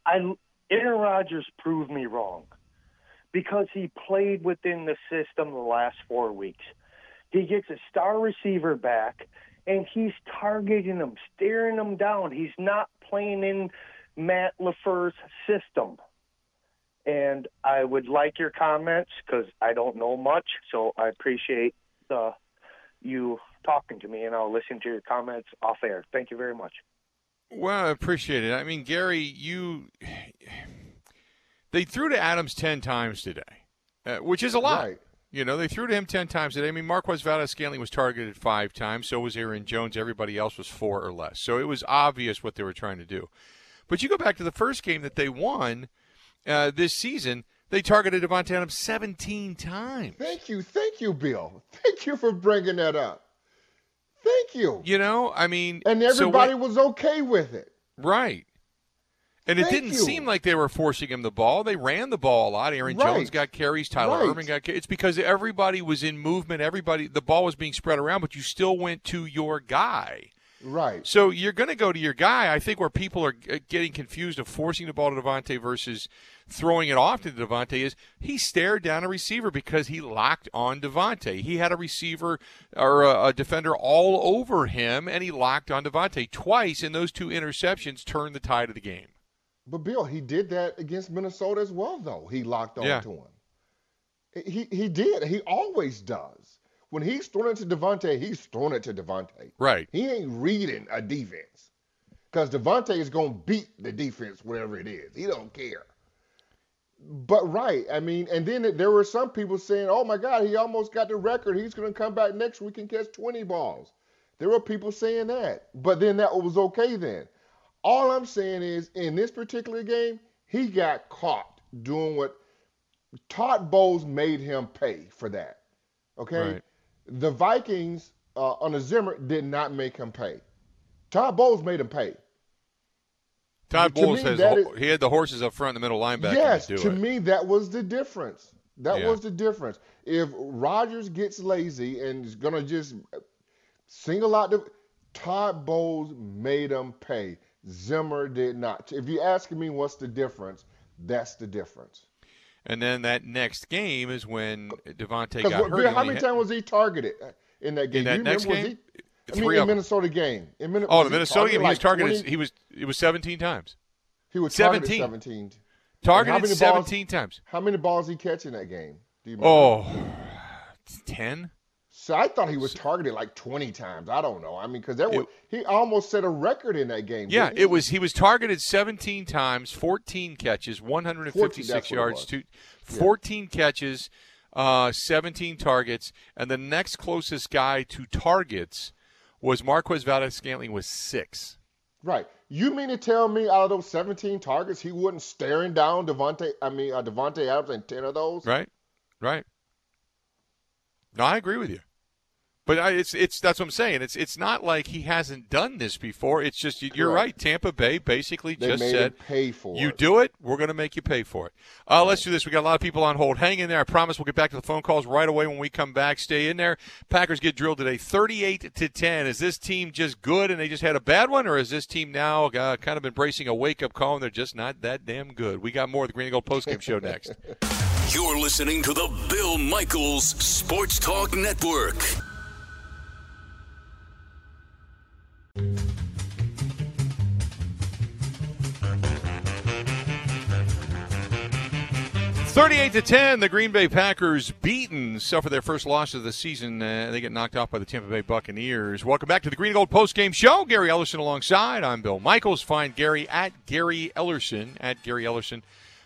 I Aaron Rodgers proved me wrong because he played within the system the last four weeks. He gets a star receiver back, and he's targeting them, staring them down. He's not playing in Matt LaFleur's system. And I would like your comments because I don't know much, so I appreciate uh, you talking to me, and I'll listen to your comments off air. Thank you very much. Well, I appreciate it. I mean, Gary, you they threw to Adams ten times today, uh, which is a lot. Right. You know, they threw to him ten times today. I mean, Marquez Valdes-Scantling was targeted five times. So was Aaron Jones. Everybody else was four or less. So it was obvious what they were trying to do. But you go back to the first game that they won uh, this season. They targeted Davante Adams 17 times. Thank you, thank you, Bill. Thank you for bringing that up. Thank you. You know, I mean, and so everybody when- was okay with it. Right. And it didn't you. seem like they were forcing him the ball. They ran the ball a lot. Aaron Right. Jones got carries. Tyler Right. Irving got carries. It's because everybody was in movement. Everybody, the ball was being spread around, but you still went to your guy. Right. So you're going to go to your guy. I think where people are getting confused of forcing the ball to Davante versus throwing it off to Davante is he stared down a receiver because he locked on Davante. He had a receiver or a, a defender all over him, and he locked on Davante twice, and those two interceptions turned the tide of the game. But Bill, he did that against Minnesota as well, though. He locked on Yeah. to him. He he did. He always does. When he's throwing it to Davante, he's throwing it to Davante. Right. He ain't reading a defense. Because Davante is going to beat the defense, whatever it is. He don't care. But right, I mean, and then there were some people saying, "Oh my God, he almost got the record. He's going to come back next week and catch 20 balls." There were people saying that, but then that was okay. Then, all I'm saying is, in this particular game, he got caught doing what Todd Bowles made him pay for that. Okay, Right. the Vikings uh, on the Zimmer did not make him pay. Todd Bowles made him pay. Todd To Bowles has is- he had the horses up front in the middle linebacker Yes, to do to me that was the difference. That Yeah. was the difference. If Rodgers gets lazy and is gonna just single out the Todd Bowles made him pay. Zimmer did not. If you're asking me what's the difference, that's the difference. And then that next game is when Davante got hurt. How many times was he targeted in that game? In that next game? he? I mean, in. Minnesota game. In Min- Oh, the Minnesota game. He was targeted targeted. like 20? He was it was 17 times. He was 17. targeted 17. Targeted how many 17 balls, times. How many balls he catch in that game? Do you remember? Oh, 10? So I thought he was targeted like 20 times. I don't know. I mean, because that was, he almost set a record in that game. Yeah, he? it was. He was targeted 17 times, 14 catches, 156 that's what it yards, two, Yeah. 14 catches, uh, 17 targets, and the next closest guy to targets was Marquez Valdes-Scantling was six. Right. You mean to tell me out of those 17 targets, he wasn't staring down Davante, I mean, uh, Davante Adams and 10 of those? Right, right. No, I agree with you. But I, it's it's that's what I'm saying. It's it's not like he hasn't done this before. It's just you- you're Correct. right. Tampa Bay basically They just made said pay for you it. do it, we're going to make you pay for it. Uh, Let's do this. We got a lot of people on hold. Hang in there. I promise we'll get back to the phone calls right away when we come back. Stay in there. Packers get drilled today, 38 to 10. Is this team just good and they just had a bad one, or is this team now uh, kind of embracing a wake up call and they're just not that damn good? We got more of the Green and Gold postgame show next. You're listening to the Bill Michaels Sports Talk Network. Thirty-eight to ten, the Green Bay Packers beaten, suffer their first loss of the season. Uh, they get knocked off by the Tampa Bay Buccaneers. Welcome back to the Green and Gold Post Game show. Gary Ellerson alongside. I'm Bill Michaels. Find Gary at Gary Ellerson at Gary Ellerson.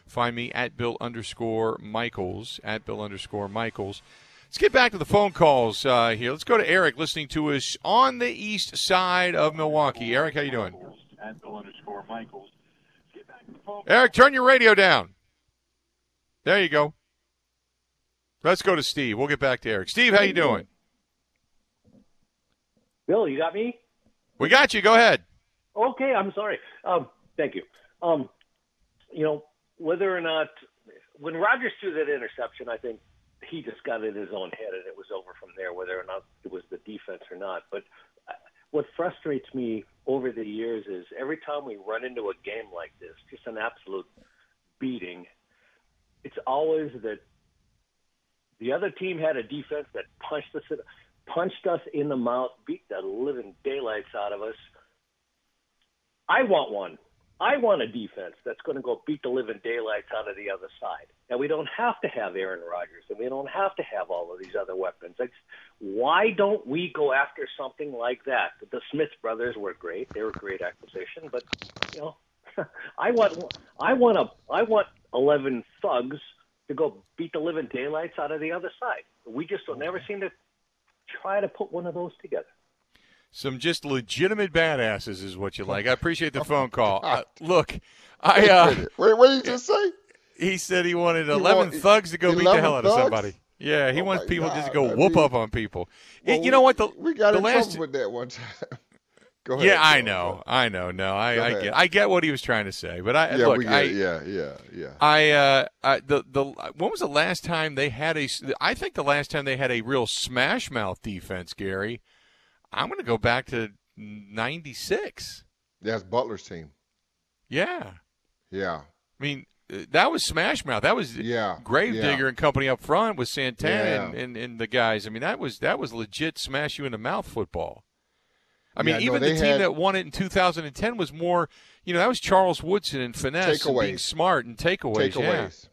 Find me at Bill underscore Michaels at Bill underscore Michaels. Let's get back to the phone calls uh, here. Let's go to Eric, listening to us on the east side of Milwaukee. Eric, how you doing? at Bill underscore Michaels. Eric, turn your radio down. There you go. Let's go to Steve. We'll get back to Eric. Steve, how you doing? Bill, you got me? We got you. Go ahead. Okay, I'm sorry. Um, thank you. Um, you know, whether or not when Rodgers threw that interception, I think he just got in his own head and it was over from there, whether or not it was the defense or not. But uh, what frustrates me over the years is every time we run into a game like this, just an absolute beating, it's always that the other team had a defense that punched us, punched us in the mouth, beat the living daylights out of us. I want one. I want a defense that's going to go beat the living daylights out of the other side. And we don't have to have Aaron Rodgers, and we don't have to have all of these other weapons. It's, why don't we go after something like that? The Smith brothers were great; they were a great acquisition. But you know, I want, I want a, I want eleven thugs to go beat the living daylights out of the other side. We just don't never seem to try to put one of those together. Some just legitimate badasses is what you like. I appreciate the phone call. Uh, look, I uh, wait, what did you just say? He said he wanted he eleven want, thugs to go beat the hell out of somebody. Yeah, he oh wants people God, just to go whoop up on people. Well, you know what? The, we got the in last, trouble with that one time. Go ahead. Yeah, I know, I know. No, I, I get, I get what he was trying to say, but I yeah, look, I, it. yeah, yeah, yeah. I, uh, I, the the when was the last time they had a? I think the last time they had a real smash mouth defense, Gary. I'm going to go back to '96. That's Butler's team. Yeah. Yeah. I mean, uh, that was Smash Mouth. That was yeah, Gravedigger yeah. and company up front with Santana Yeah. and, and, and the guys. I mean, that was that was legit smash you in the mouth football. I mean, Yeah, even they the team had- that won it in 2010 was more, you know, that was Charles Woodson and finesse and being smart and takeaways. Takeaways.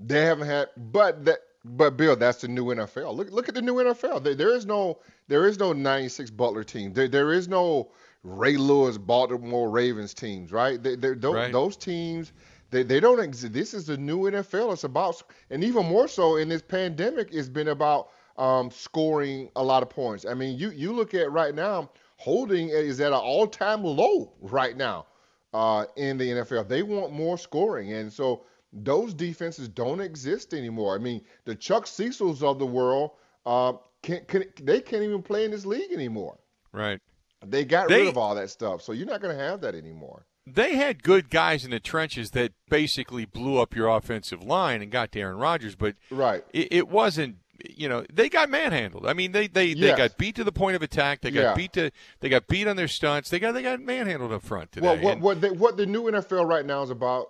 They haven't had, but that, but Bill, that's the new NFL. Look, look at the new NFL. There, there is no, there is no '96 Butler team. There, there is no Ray Lewis Baltimore Ravens teams, right? They, they, those, Right. those teams, they, they don't exist. This is the new NFL. It's about, and even more so in this pandemic, it's been about um, scoring a lot of points. I mean, you you look at right now, holding is at an all-time low right now uh, in the NFL. They want more scoring, and so those defenses don't exist anymore. I mean, the Chuck Cecils of the world, uh, can, can, they can't even play in this league anymore. Right. They got They- rid of all that stuff, so you're not going to have that anymore. They had good guys in the trenches that basically blew up your offensive line and got to Aaron Rodgers, but Right. it, it wasn't. You know, they got manhandled. I mean, they they, they got beat to the point of attack. They got Yeah. beat to they got beat on their stunts. They got they got manhandled up front today. Well, what And- what, they, what the new NFL right now is about,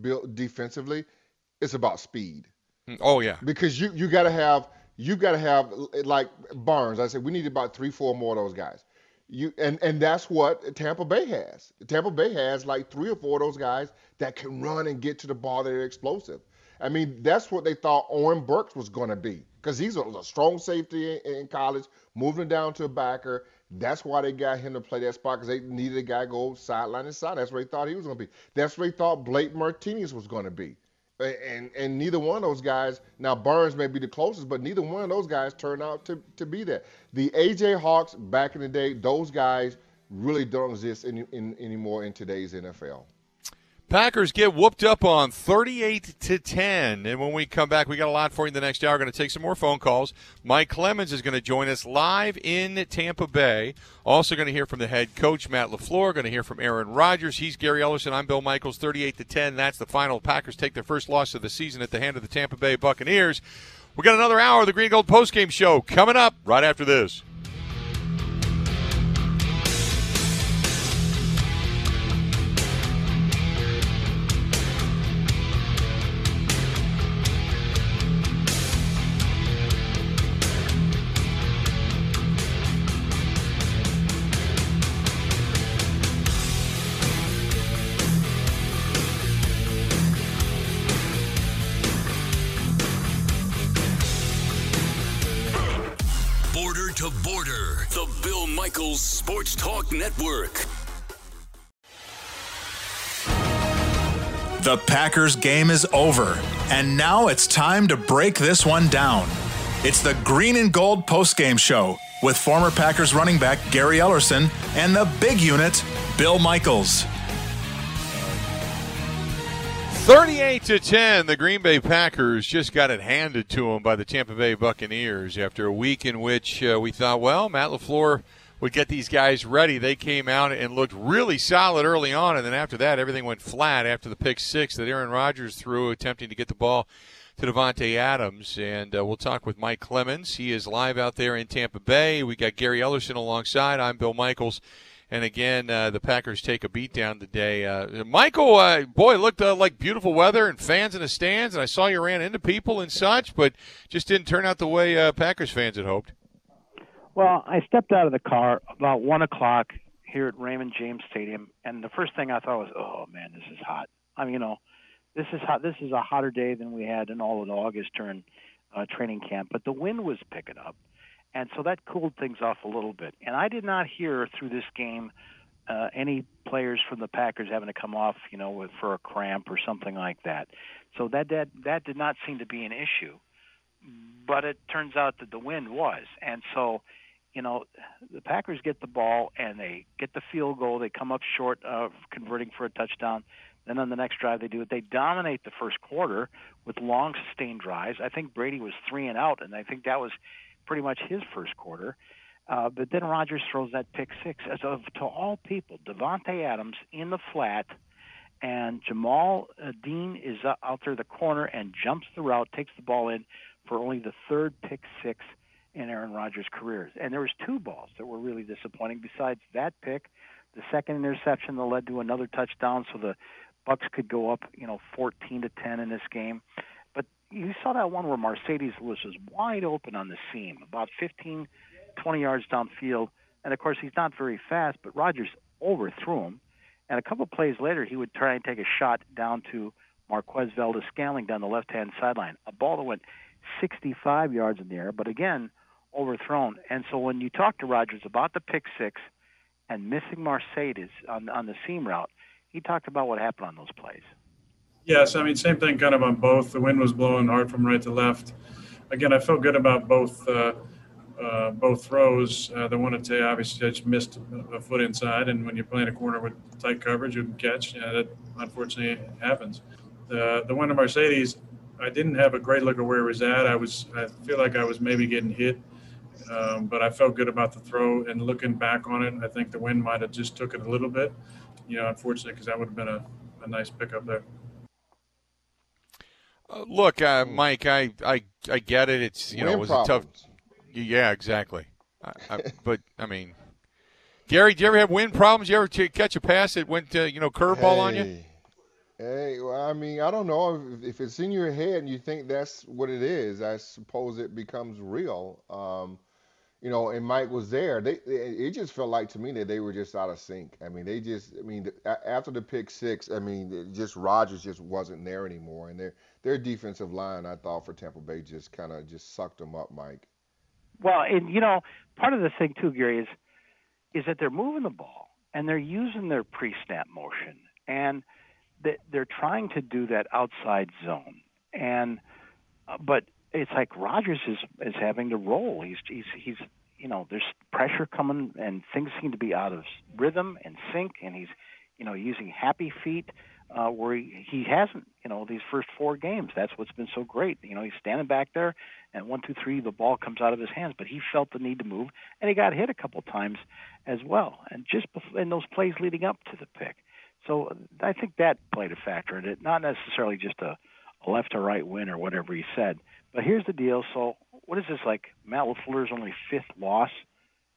Bill, defensively, it's about speed. Mm, oh yeah, because you you got to have you got to have like Barnes. I said we need about three, four more of those guys. You and and that's what Tampa Bay has. Tampa Bay has like three or four of those guys that can run and get to the ball. That are explosive. I mean, that's what they thought Oren Burks was going to be because he's a, a strong safety in, in college, moving down to a backer. That's why they got him to play that spot because they needed a guy to go sideline to side. That's where they thought he was going to be. That's where they thought Blake Martinez was going to be. And and neither one of those guys now Burns may be the closest, but neither one of those guys turned out to, to be that. The AJ Hawks back in the day, those guys really don't exist any, in, anymore in today's NFL. Packers get whooped up on 38 to 10. And when we come back, we got a lot for you in the next hour. We're going to take some more phone calls. Mike Clemens is going to join us live in Tampa Bay. Also going to hear from the head coach, Matt LaFleur. Going to hear from Aaron Rodgers. He's Gary Ellerson. I'm Bill Michaels. 38 to 10. That's the final. Packers take their first loss of the season at the hand of the Tampa Bay Buccaneers. We got another hour of the Green Gold postgame show coming up right after this. Sports Talk Network. The Packers game is over, and now it's time to break this one down. It's the Green and Gold postgame show with former Packers running back Gary Ellerson and the big unit, Bill Michaels. 38 to 10, the Green Bay Packers just got it handed to them by the Tampa Bay Buccaneers after a week in which uh, we thought, well, Matt LaFleur would get these guys ready. They came out and looked really solid early on, and then after that, everything went flat after the pick six that Aaron Rodgers threw, attempting to get the ball to Davante Adams. And uh, we'll talk with Mike Clemens. He is live out there in Tampa Bay. We got Gary Ellerson alongside. I'm Bill Michaels. And again, uh, the Packers take a beat down today. Uh, Michael, uh, boy, it looked uh, like beautiful weather and fans in the stands, and I saw you ran into people and such, but just didn't turn out the way uh, Packers fans had hoped. Well, I stepped out of the car about one o'clock here at Raymond James Stadium, and the first thing I thought was, "Oh man, this is hot." I mean, you know, this is hot. This is a hotter day than we had in all of August during uh, training camp. But the wind was picking up, and so that cooled things off a little bit. And I did not hear through this game uh, any players from the Packers having to come off, you know, with, for a cramp or something like that. So that that that did not seem to be an issue. But it turns out that the wind was, and so you know, the Packers get the ball and they get the field goal. They come up short of converting for a touchdown. Then on the next drive, they do it. They dominate the first quarter with long, sustained drives. I think Brady was three and out, and I think that was pretty much his first quarter. Uh, but then Rodgers throws that pick six. As of to all people, Davante Adams in the flat, and Jamel uh, Dean is uh, out there the corner and jumps the route, takes the ball in for only the third pick six in Aaron Rodgers' career. And there was two balls that were really disappointing. Besides that pick, the second interception that led to another touchdown, so the Bucks could go up, you know, 14 to 10 in this game. But you saw that one where Marcedes Lewis was wide open on the seam, about 15, 20 yards downfield. And of course, he's not very fast, but Rodgers overthrew him. And a couple plays later, he would try and take a shot down to Marquez Valdes-Scantling down the left hand sideline, a ball that went 65 yards in the air. But again, overthrown. And so when you talk to Rodgers about the pick six and missing Marcedes on on the seam route, he talked about what happened on those plays. Yes, I mean same thing kind of on both. The wind was blowing hard from right to left. Again, I felt good about both uh, uh, both throws. Uh, the one at Tay obviously just missed a foot inside, and when you're playing a corner with tight coverage, you can catch. Yeah, that unfortunately happens. The the one to Marcedes, I didn't have a great look at where he was at. I was I feel like I was maybe getting hit um, but I felt good about the throw. And looking back on it, I think the wind might have just took it a little bit. You know, unfortunately, because that would have been a, a nice pickup there. Uh, look, uh, Mike, I, I I get it. It's you know it was problems. a tough. Yeah, exactly. I, I, but I mean, Gary, do you ever have wind problems? You ever t- catch a pass that went uh, you know curveball hey, on you? Hey, well, I mean, I don't know if, if, it's in your head and you think that's what it is. I suppose it becomes real. Um, you know, and Mike was there. They, it just felt like to me that they were just out of sync. I mean, they just, I mean, after the pick six, I mean, just Rodgers just wasn't there anymore, and their their defensive line, I thought for Tampa Bay, just kind of just sucked them up, Mike. Well, and you know, part of the thing too, Gary, is is that they're moving the ball and they're using their pre-snap motion, and they're trying to do that outside zone, and uh, but it's like Rodgers is is having to roll. He's he's he's you know there's pressure coming and things seem to be out of rhythm and sync, and he's you know using happy feet uh, where he, he hasn't you know these first four games. That's what's been so great. You know he's standing back there and one two three the ball comes out of his hands, but he felt the need to move and he got hit a couple times as well. And just before, in those plays leading up to the pick. So I think that played a factor in it, not necessarily just a left or right win or whatever he said, but here's the deal. So what is this like? Matt LaFleur's only fifth loss,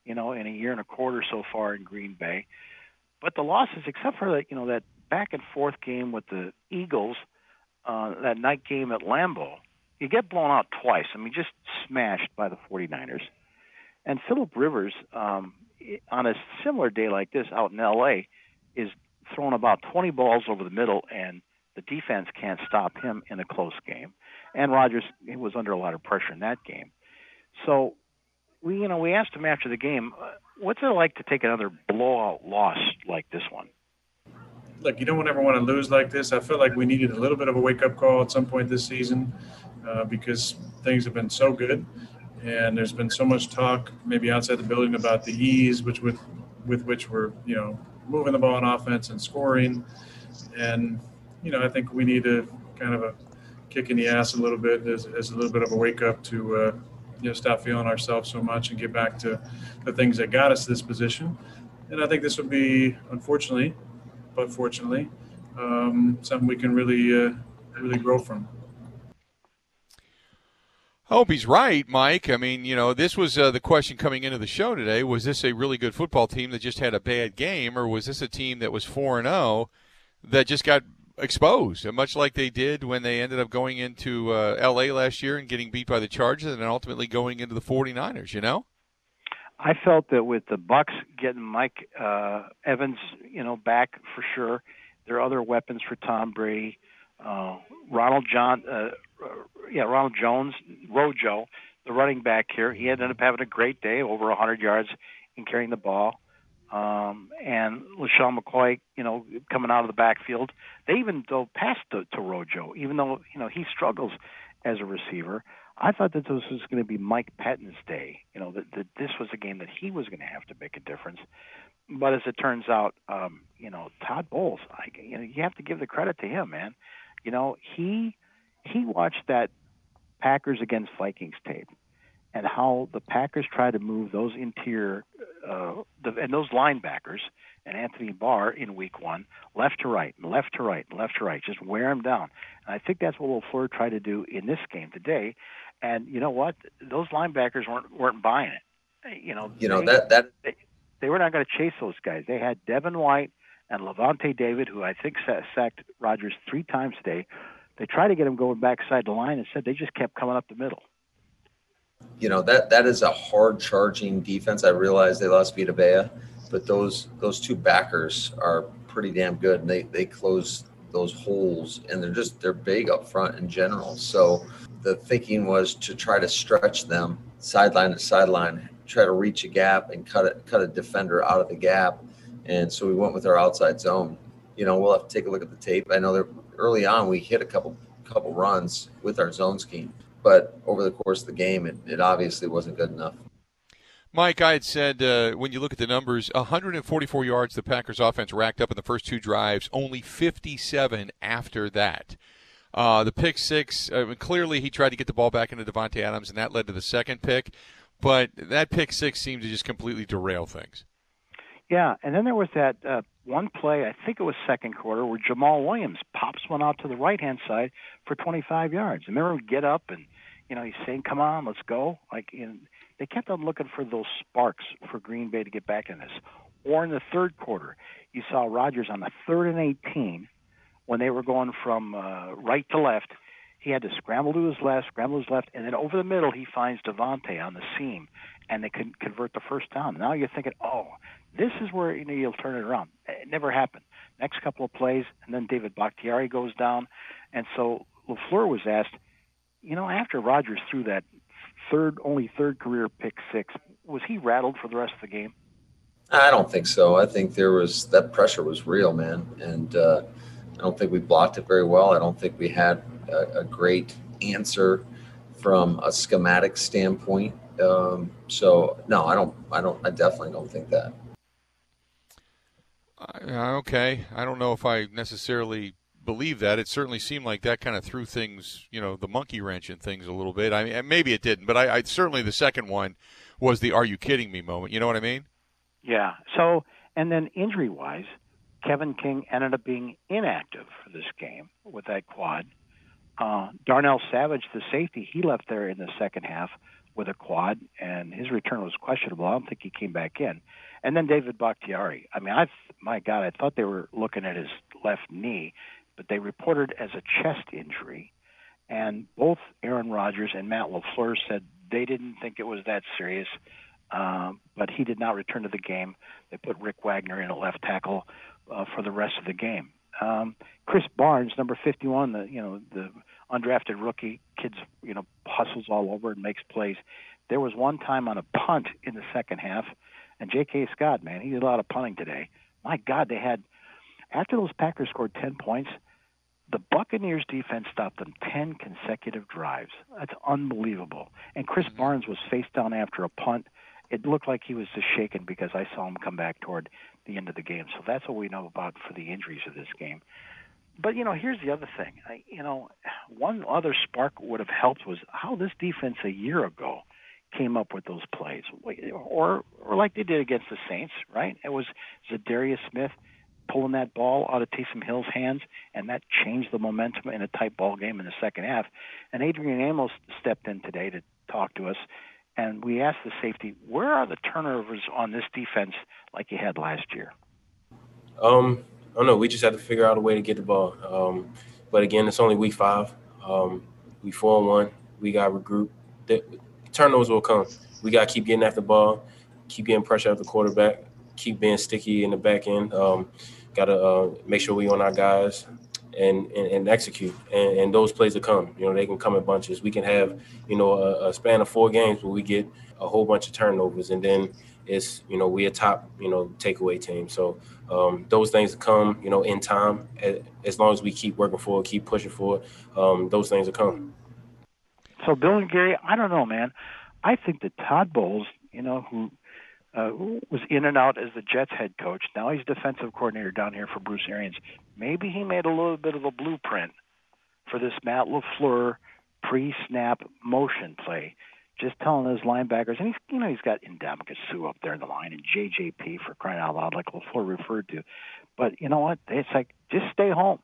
you know, in a year and a quarter so far in Green Bay. But the losses, except for that, you know, that back and forth game with the Eagles, uh, that night game at Lambeau, you get blown out twice. I mean, just smashed by the 49ers. And Philip Rivers, um, on a similar day like this out in L.A., is throwing about 20 balls over the middle, and the defense can't stop him in a close game and Rodgers was under a lot of pressure in that game. So we, you know, we asked him after the game, uh, what's it like to take another blowout loss like this one? Look, you don't ever want to lose like this. I feel like we needed a little bit of a wake up call at some point this season uh, because things have been so good, and there's been so much talk, maybe outside the building, about the ease which with with which we're you know moving the ball on offense and scoring, and you know, I think we need to kind of a kick in the ass a little bit as, as a little bit of a wake up to, uh, you know, stop feeling ourselves so much and get back to the things that got us to this position. And I think this would be, unfortunately, but fortunately, um, something we can really, uh, really grow from. I hope he's right, Mike. I mean, you know, this was uh, the question coming into the show today. Was this a really good football team that just had a bad game, or was this a team that was 4 and 0 that just got exposed, much like they did when they ended up going into uh, L.A. last year and getting beat by the Chargers and then ultimately going into the 49ers, you know? I felt that with the Bucks getting Mike uh, Evans, you know, back for sure, there are other weapons for Tom Brady. Uh, Ronald John, uh, yeah, Ronald Jones, Rojo, the running back here, he ended up having a great day, over 100 yards in carrying the ball. Um, and LeSean McCoy, you know, coming out of the backfield. They even though passed to, to Rojo, even though you know he struggles as a receiver. I thought that this was going to be Mike Pettine's day. You know, that, that this was a game that he was going to have to make a difference. But as it turns out, um, you know, Todd Bowles, I, you know, you have to give the credit to him, man. You know, he he watched that Packers against Vikings tape and how the Packers tried to move those interior uh, the, and those linebackers and Anthony Barr in Week One left to right, left to right, left to right, just wear them down. And I think that's what LaFleur tried to do in this game today. And you know what? Those linebackers weren't weren't buying it. You know, You know they, that that they, they were not going to chase those guys. They had Devin White and Lavonte David, who I think sacked Rodgers three times today. They tried to get him going backside the line, and said they just kept coming up the middle. You know that that is a hard charging defense. I realize they lost Vita Vea, but those those two backers are pretty damn good, and they they close those holes, and they're just they're big up front in general. So the thinking was to try to stretch them sideline to sideline, try to reach a gap and cut it cut a defender out of the gap, and so we went with our outside zone. You know, we'll have to take a look at the tape. I know that early on we hit a couple couple runs with our zone scheme, but over the course of the game, it, it obviously wasn't good enough. Mike, I had said uh, when you look at the numbers, 144 yards the Packers offense racked up in the first two drives, only 57 after that. Uh, the pick six, uh, clearly he tried to get the ball back into Davante Adams, and that led to the second pick. But that pick six seemed to just completely derail things. Yeah, and then there was that uh, one play, I think it was second quarter, where Jamal Williams pops one out to the right hand side for 25 yards. And remember, get up and you know he's saying, "Come on, let's go!" Like in, they kept on looking for those sparks for Green Bay to get back in this. Or in the third quarter, you saw Rodgers on the third and 18 when they were going from uh, right to left. He had to scramble to his left, scramble to his left, and then over the middle he finds Davante on the seam, and they can convert the first down. Now you're thinking, oh, this is where you know you'll turn it around. It never happened. Next couple of plays, and then David Bakhtiari goes down, and so LaFleur was asked, you know, after Rodgers threw that third, only third career pick six, was he rattled for the rest of the game? I don't think so. I think there was that pressure was real, man, and uh, I don't think we blocked it very well. I don't think we had a, a great answer from a schematic standpoint. Um, so no, I don't. I don't. I definitely don't think that. Uh, okay, I don't know if I necessarily believe that. It certainly seemed like that kind of threw things, you know, the monkey wrench in things a little bit. I mean, maybe it didn't, but I, I certainly the second one was the "Are you kidding me?" moment. You know what I mean? Yeah. So, and then injury wise, Kevin King ended up being inactive for this game with that quad. Uh, Darnell Savage, the safety, he left there in the second half with a quad, and his return was questionable. I don't think he came back in. And then David Bakhtiari. I mean, I my God, I thought they were looking at his left knee, but they reported as a chest injury. And both Aaron Rodgers and Matt LaFleur said they didn't think it was that serious, um, but he did not return to the game. They put Rick Wagner in at left tackle uh, for the rest of the game. Um, Krys Barnes, number 51, the you know the undrafted rookie, kids you know hustles all over and makes plays. There was one time on a punt in the second half, and J.K. Scott, man, he did a lot of punting today. My God, they had after those Packers scored 10 points, the Buccaneers defense stopped them 10 consecutive drives. That's unbelievable. And Krys mm-hmm. Barnes was face down after a punt. It looked like he was just shaken because I saw him come back toward the end of the game. So that's what we know about for the injuries of this game. but you know, here's the other thing. I, you know, one other spark would have helped was how this defense a year ago came up with those plays, or or like they did against the Saints, right? It was Za'Darius Smith pulling that ball out of Taysom Hill's hands, and that changed the momentum in a tight ball game in the second half. And Adrian Amos stepped in today to talk to us, and we asked the safety, where are the turnovers on this defense like you had last year? Um, I don't know. We just had to figure out a way to get the ball. Um, but again, it's only week five. Um, we four and one. We got regroup. The turnovers will come. We got to keep getting after the ball, keep getting pressure at the quarterback, keep being sticky in the back end. Um, got to uh, make sure we on our guys and and, and execute. And, and, those plays will come. You know, they can come in bunches. We can have you know a, a span of four games where we get a whole bunch of turnovers, and then it's you know we a top you know takeaway team. So um, those things will come you know in time. As long as we keep working for it, keep pushing forward, um, those things will come. So Bill and Gary, I don't know, man. I think that Todd Bowles, you know, who uh, was in and out as the Jets head coach. Now he's defensive coordinator down here for Bruce Arians. Maybe he made a little bit of a blueprint for this Matt LaFleur pre-snap motion play. Just telling his linebackers, and he's you know he's got Ndamukong Suh up there in the line and JPP for crying out loud, like LaFleur referred to. But you know what? It's like just stay home.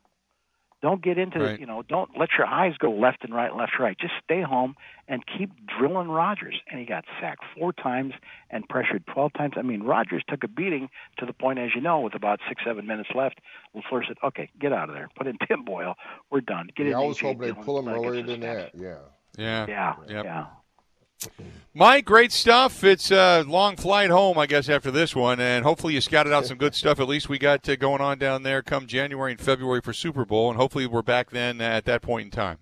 Don't get into right. you know. Don't let your eyes go left and right, left right. Just stay home and keep drilling Rodgers. And he got sacked four times and pressured twelve times. I mean, Rodgers took a beating to the point, as you know, with about six, seven minutes left. LaFleur said, "Okay, get out of there. Put in Tim Boyle. We're done. Get yeah, in." I was hoping they pull him earlier than that. Yeah. Yeah. Yeah. Yep. Yeah. Mike, great stuff. It's a long flight home, I guess, after this one, and hopefully you scouted out some good stuff. At least we got uh, going on down there come January and February for Super Bowl, and hopefully we're back then at that point in time.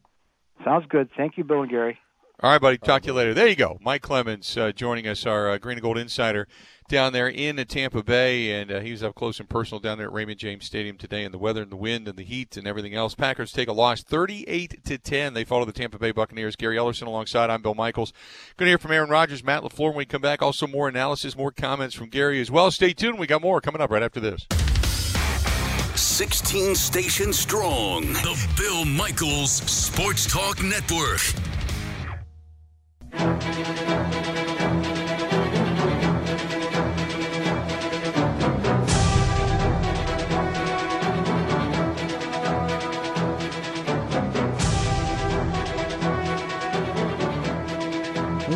Sounds good. Thank you, Bill and Gary. All right, buddy. Talk to you later. There you go. Mike Clemens uh, joining us, our uh, Green and Gold Insider down there in Tampa Bay, and uh, he was up close and personal down there at Raymond James Stadium today. And the weather and the wind and the heat and everything else. Packers take a loss, 38 to 10. They follow the Tampa Bay Buccaneers. Gary Ellerson alongside. I'm Bill Michaels. Going to hear from Aaron Rodgers, Matt LaFleur when we come back. Also more analysis, more comments from Gary as well. Stay tuned. We got more coming up right after this. 16 stations strong. The Bill Michaels Sports Talk Network.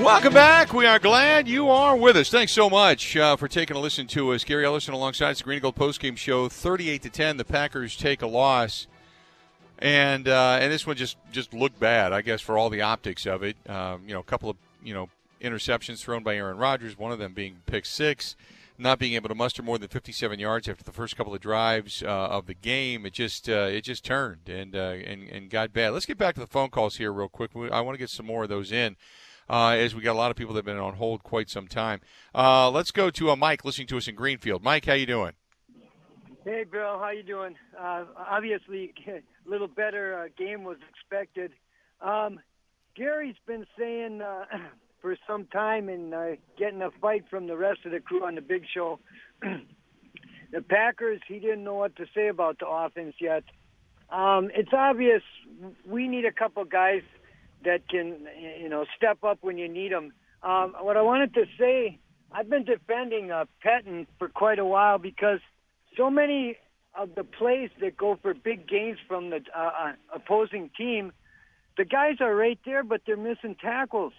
Welcome back. We are glad you are with us. Thanks so much uh, for taking a listen to us. Gary Ellerson alongside the Green and Gold postgame show. Thirty-eight to ten, the Packers take a loss, and uh, and this one just just looked bad, I guess, for all the optics of it. Um, you know, a couple of you know interceptions thrown by Aaron Rodgers, one of them being pick six, not being able to muster more than 57 yards after the first couple of drives uh, of the game. It just uh, it just turned and uh, and and got bad. Let's get back to the phone calls here real quick. I want to get some more of those in uh, as we got a lot of people that have been on hold quite some time. Uh, let's go to uh, Mike listening to us in Greenfield. Mike, how you doing? Hey, Bill, how you doing? Uh, obviously, a little better uh, game was expected. Um, Gary's been saying uh, for some time and uh, getting a fight from the rest of the crew on the Big Show. the Packers, he didn't know what to say about the offense yet. Um, it's obvious we need a couple guys that can, you know, step up when you need them. Um, what I wanted to say, I've been defending uh, Pettine for quite a while because so many of the plays that go for big gains from the uh, uh, opposing team, the guys are right there, but they're missing tackles.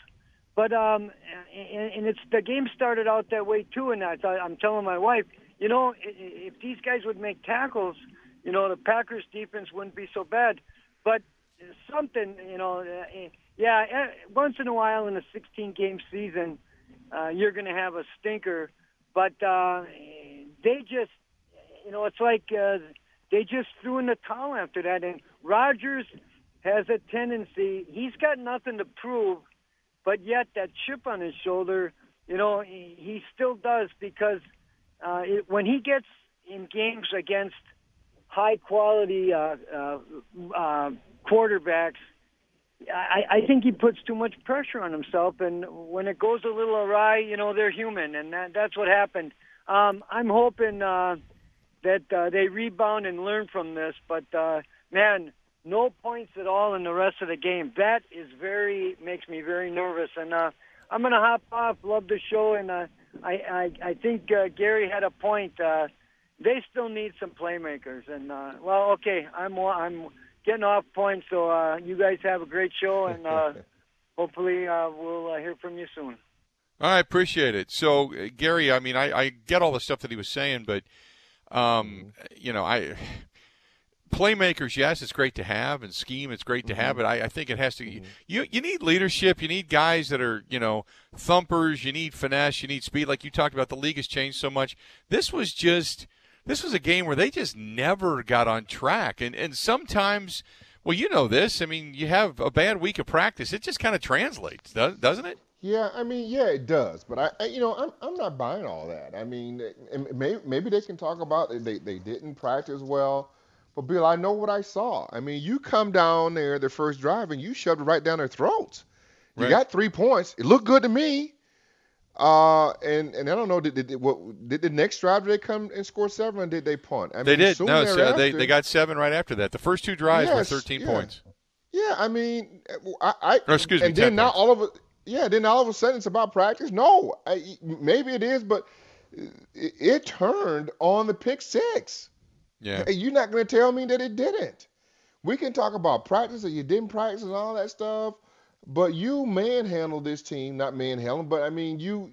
But um, and, and it's the game started out that way too. And I thought I'm telling my wife, you know, if these guys would make tackles, you know, the Packers defense wouldn't be so bad. But something, you know, uh, yeah, eh, once in a while in a 16 game season, uh, you're going to have a stinker, but uh, they just, you know, it's like uh, they just threw in the towel after that. And Rodgers has a tendency, he's got nothing to prove, but yet that chip on his shoulder, you know, he, he still does because uh, it, when he gets in games against high quality uh, uh, uh, quarterbacks, I, I think he puts too much pressure on himself, and when it goes a little awry, you know they're human, and that, that's what happened. Um, I'm hoping uh, that uh, they rebound and learn from this, but uh, man, no points at all in the rest of the game. That is very makes me very nervous. And uh, I'm gonna hop off. Love the show, and uh, I I I think uh, Gary had a point. Uh, they still need some playmakers. And uh, well, okay, I'm I'm getting off point. So uh, you guys have a great show, and uh, hopefully uh, we'll uh, hear from you soon. I appreciate it. So, uh, Gary, I mean, I, I get all the stuff that he was saying, but, um, mm-hmm. you know, I playmakers, yes, it's great to have, and scheme, it's great to have, mm-hmm. but I, I think it has to. Mm-hmm. You you need leadership. You need guys that are you know thumpers. You need finesse. You need speed. Like you talked about, the league has changed so much. This was just this was a game where they just never got on track, and and sometimes. Well, you know this. I mean, you have a bad week of practice. It just kind of translates, does- doesn't it? Yeah, I mean, yeah, it does, but I, I you know, I'm, I'm not buying all that. I mean, maybe, maybe they can talk about it. they they didn't practice well, but Bill, I know what I saw. I mean, you come down there the first drive and you shoved it right down their throats. You Right. got three points. It looked good to me. Uh, and and I don't know, did, did, did what did the next drive did they come and score seven? Or did they punt? I they mean, did. No, so they they got seven right after that. The first two drives were 13 yeah. points. Yeah, I mean, I, I Or, excuse me, and 10 then now points. all of it, yeah, then all of a sudden it's about practice. No, I, maybe it is, but it, it turned on the pick six. Yeah. You're not going to tell me that it didn't. We can talk about practice or you didn't practice and all that stuff, but you manhandled this team, not manhandled, but I mean you.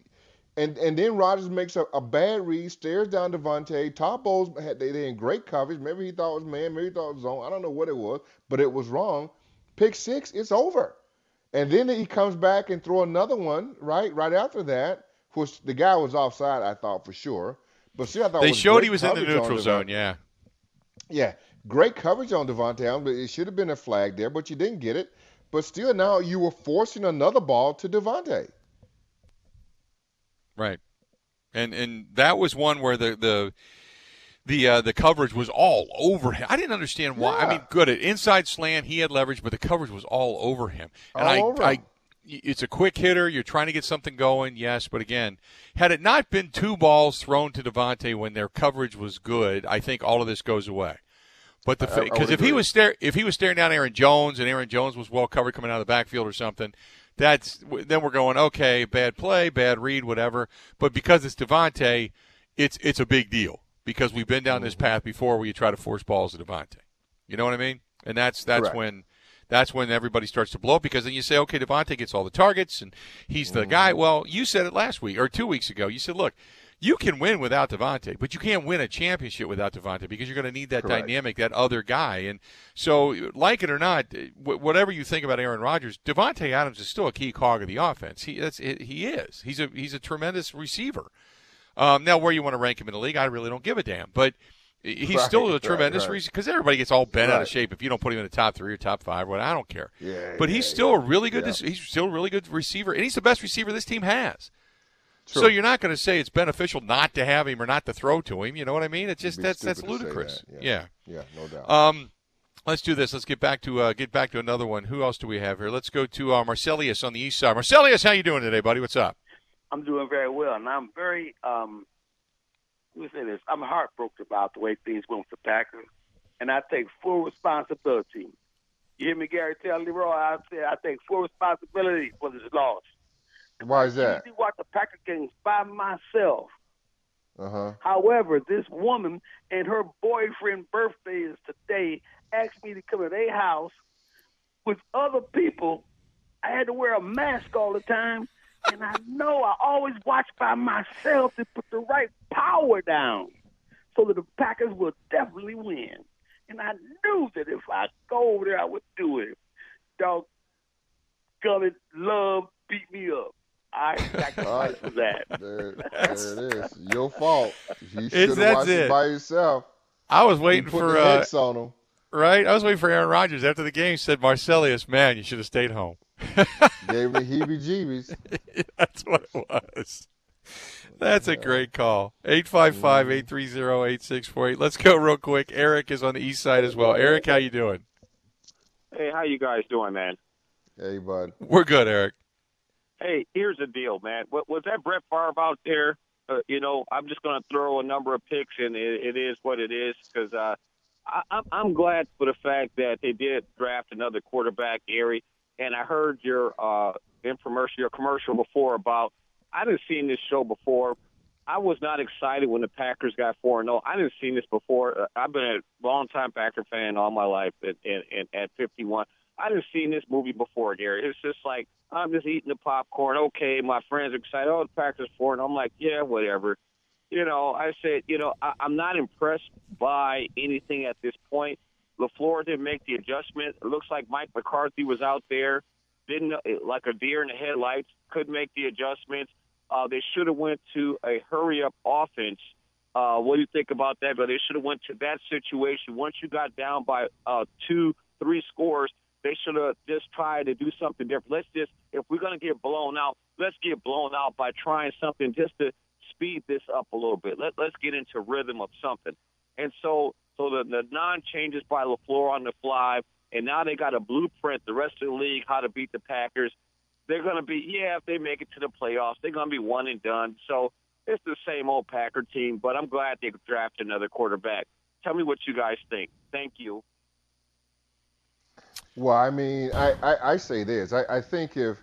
And and then Rodgers makes a, a bad read, stares down Davante. Todd Bowles had they, they in great coverage. Maybe he thought it was man, maybe he thought it was zone. I don't know what it was, but it was wrong. Pick six, it's over. And then he comes back and throw another one right right after that, which the guy was offside, I thought for sure. But see, I thought They showed he was in the neutral zone. Yeah. yeah, great coverage on Davante Adams, but it should have been a flag there, but you didn't get it. But still, now you were forcing another ball to Davante. Right. And and that was one where the the the uh, the coverage was all over him. I didn't understand why. I mean, good at inside slant, he had leverage, but the coverage was all over him. And All I, over I, him. it's a quick hitter. You're trying to get something going, yes, but again, had it not been two balls thrown to Davante when their coverage was good, I think all of this goes away. But the I- I would because if he was stare if he was staring down Aaron Jones and Aaron Jones was well covered coming out of the backfield or something, that's then we're going okay, bad play, bad read, whatever. But because it's Davante, it's it's a big deal because we've been down Mm-hmm. this path before where you try to force balls to Davante. You know what I mean? And that's that's Correct. when that's when everybody starts to blow up because then you say, okay, Davante gets all the targets and he's Mm-hmm. the guy. Well, you said it last week or two weeks ago. You said, look, you can win without Davante, but you can't win a championship without Davante because you're going to need that Correct. dynamic, that other guy. And so, like it or not, whatever you think about Aaron Rodgers, Davante Adams is still a key cog of the offense. He that's he is. He's a he's a tremendous receiver. Um, now, where you want to rank him in the league, I really don't give a damn. But he's Right, still a tremendous right. receiver because everybody gets all bent out of shape if you don't put him in the top three or top five. What I don't care. Yeah, but he's yeah, still a really good. yeah. He's still a really good receiver, and he's the best receiver this team has. So you're not going to say it's beneficial not to have him or not to throw to him. You know what I mean? It's just that's that's stupid to say ludicrous. that, Yeah. Yeah, no doubt. Um, let's do this. Let's get back to uh, get back to another one. Who else do we have here? Let's go to uh, Marcelius on the east side. Marcelius, how you doing today, buddy? What's up? I'm doing very well, and I'm very um. Let me say this: I'm heartbroken about the way things went with the Packers, and I take full responsibility. You hear me, Gary? Tell Leroy, I say I take full responsibility for this loss. Why is I that? usually watch the Packer games by myself. Uh huh. However, this woman and her boyfriend birthday is today asked me to come to their house with other people. I had to wear a mask all the time, and I know I always watch by myself to put the right power down so that the Packers will definitely win. And I knew that if I go over there, I would do it. Dog, it, love beat me up. I sacrificed for that. There, there it is. Your fault. You should have watched it. it by yourself. I was You waiting put for the uh, X on 'em. right. I was waiting for Aaron Rodgers after the game. Said Marcelius, man, you should have stayed home. Gave me heebie-jeebies. That's what it was. That's a great call. 855-830-8648. Let's go real quick. Eric is on the east side as well. Eric, how you doing? Hey, how you guys doing, man? Hey, bud. We're good, Eric. Hey, here's the deal, man. Was that Brett Favre out there? Uh, you know, I'm just going to throw a number of picks, and it, it is what it is because uh, I, I'm- I'm glad for the fact that they did draft another quarterback, Gary. And I heard your uh, infomercial, your commercial before about. I didn't see this show before. I was not excited when the Packers got four and zero. I didn't see this before. Uh, I've been a long-time Packer fan all my life. At, at, at 51, I didn't see this movie before, Gary. It's just like I'm just eating the popcorn. Okay, my friends are excited. Oh, the Packers four, and I'm like, yeah, whatever. You know, I said, you know, I, I'm not impressed by anything at this point. LaFleur didn't make the adjustment. It looks like Mike McCarthy was out there, didn't like a deer in the headlights, couldn't make the adjustments. Uh, they should have went to a hurry up offense. Uh, what do you think about that? But they should have went to that situation. Once you got down by uh, two, three scores, they should have just tried to do something different. Let's just, if we're going to get blown out, let's get blown out by trying something just to speed this up a little bit. Let, let's get into rhythm of something. And so, so the, the non changes by LaFleur on the fly, and now they got a blueprint, the rest of the league, how to beat the Packers. They're going to be, yeah, if they make it to the playoffs, they're going to be one and done. So it's the same old Packer team, but I'm glad they drafted another quarterback. Tell me what you guys think. Thank you. Well, I mean, I, I, I say this. I, I think if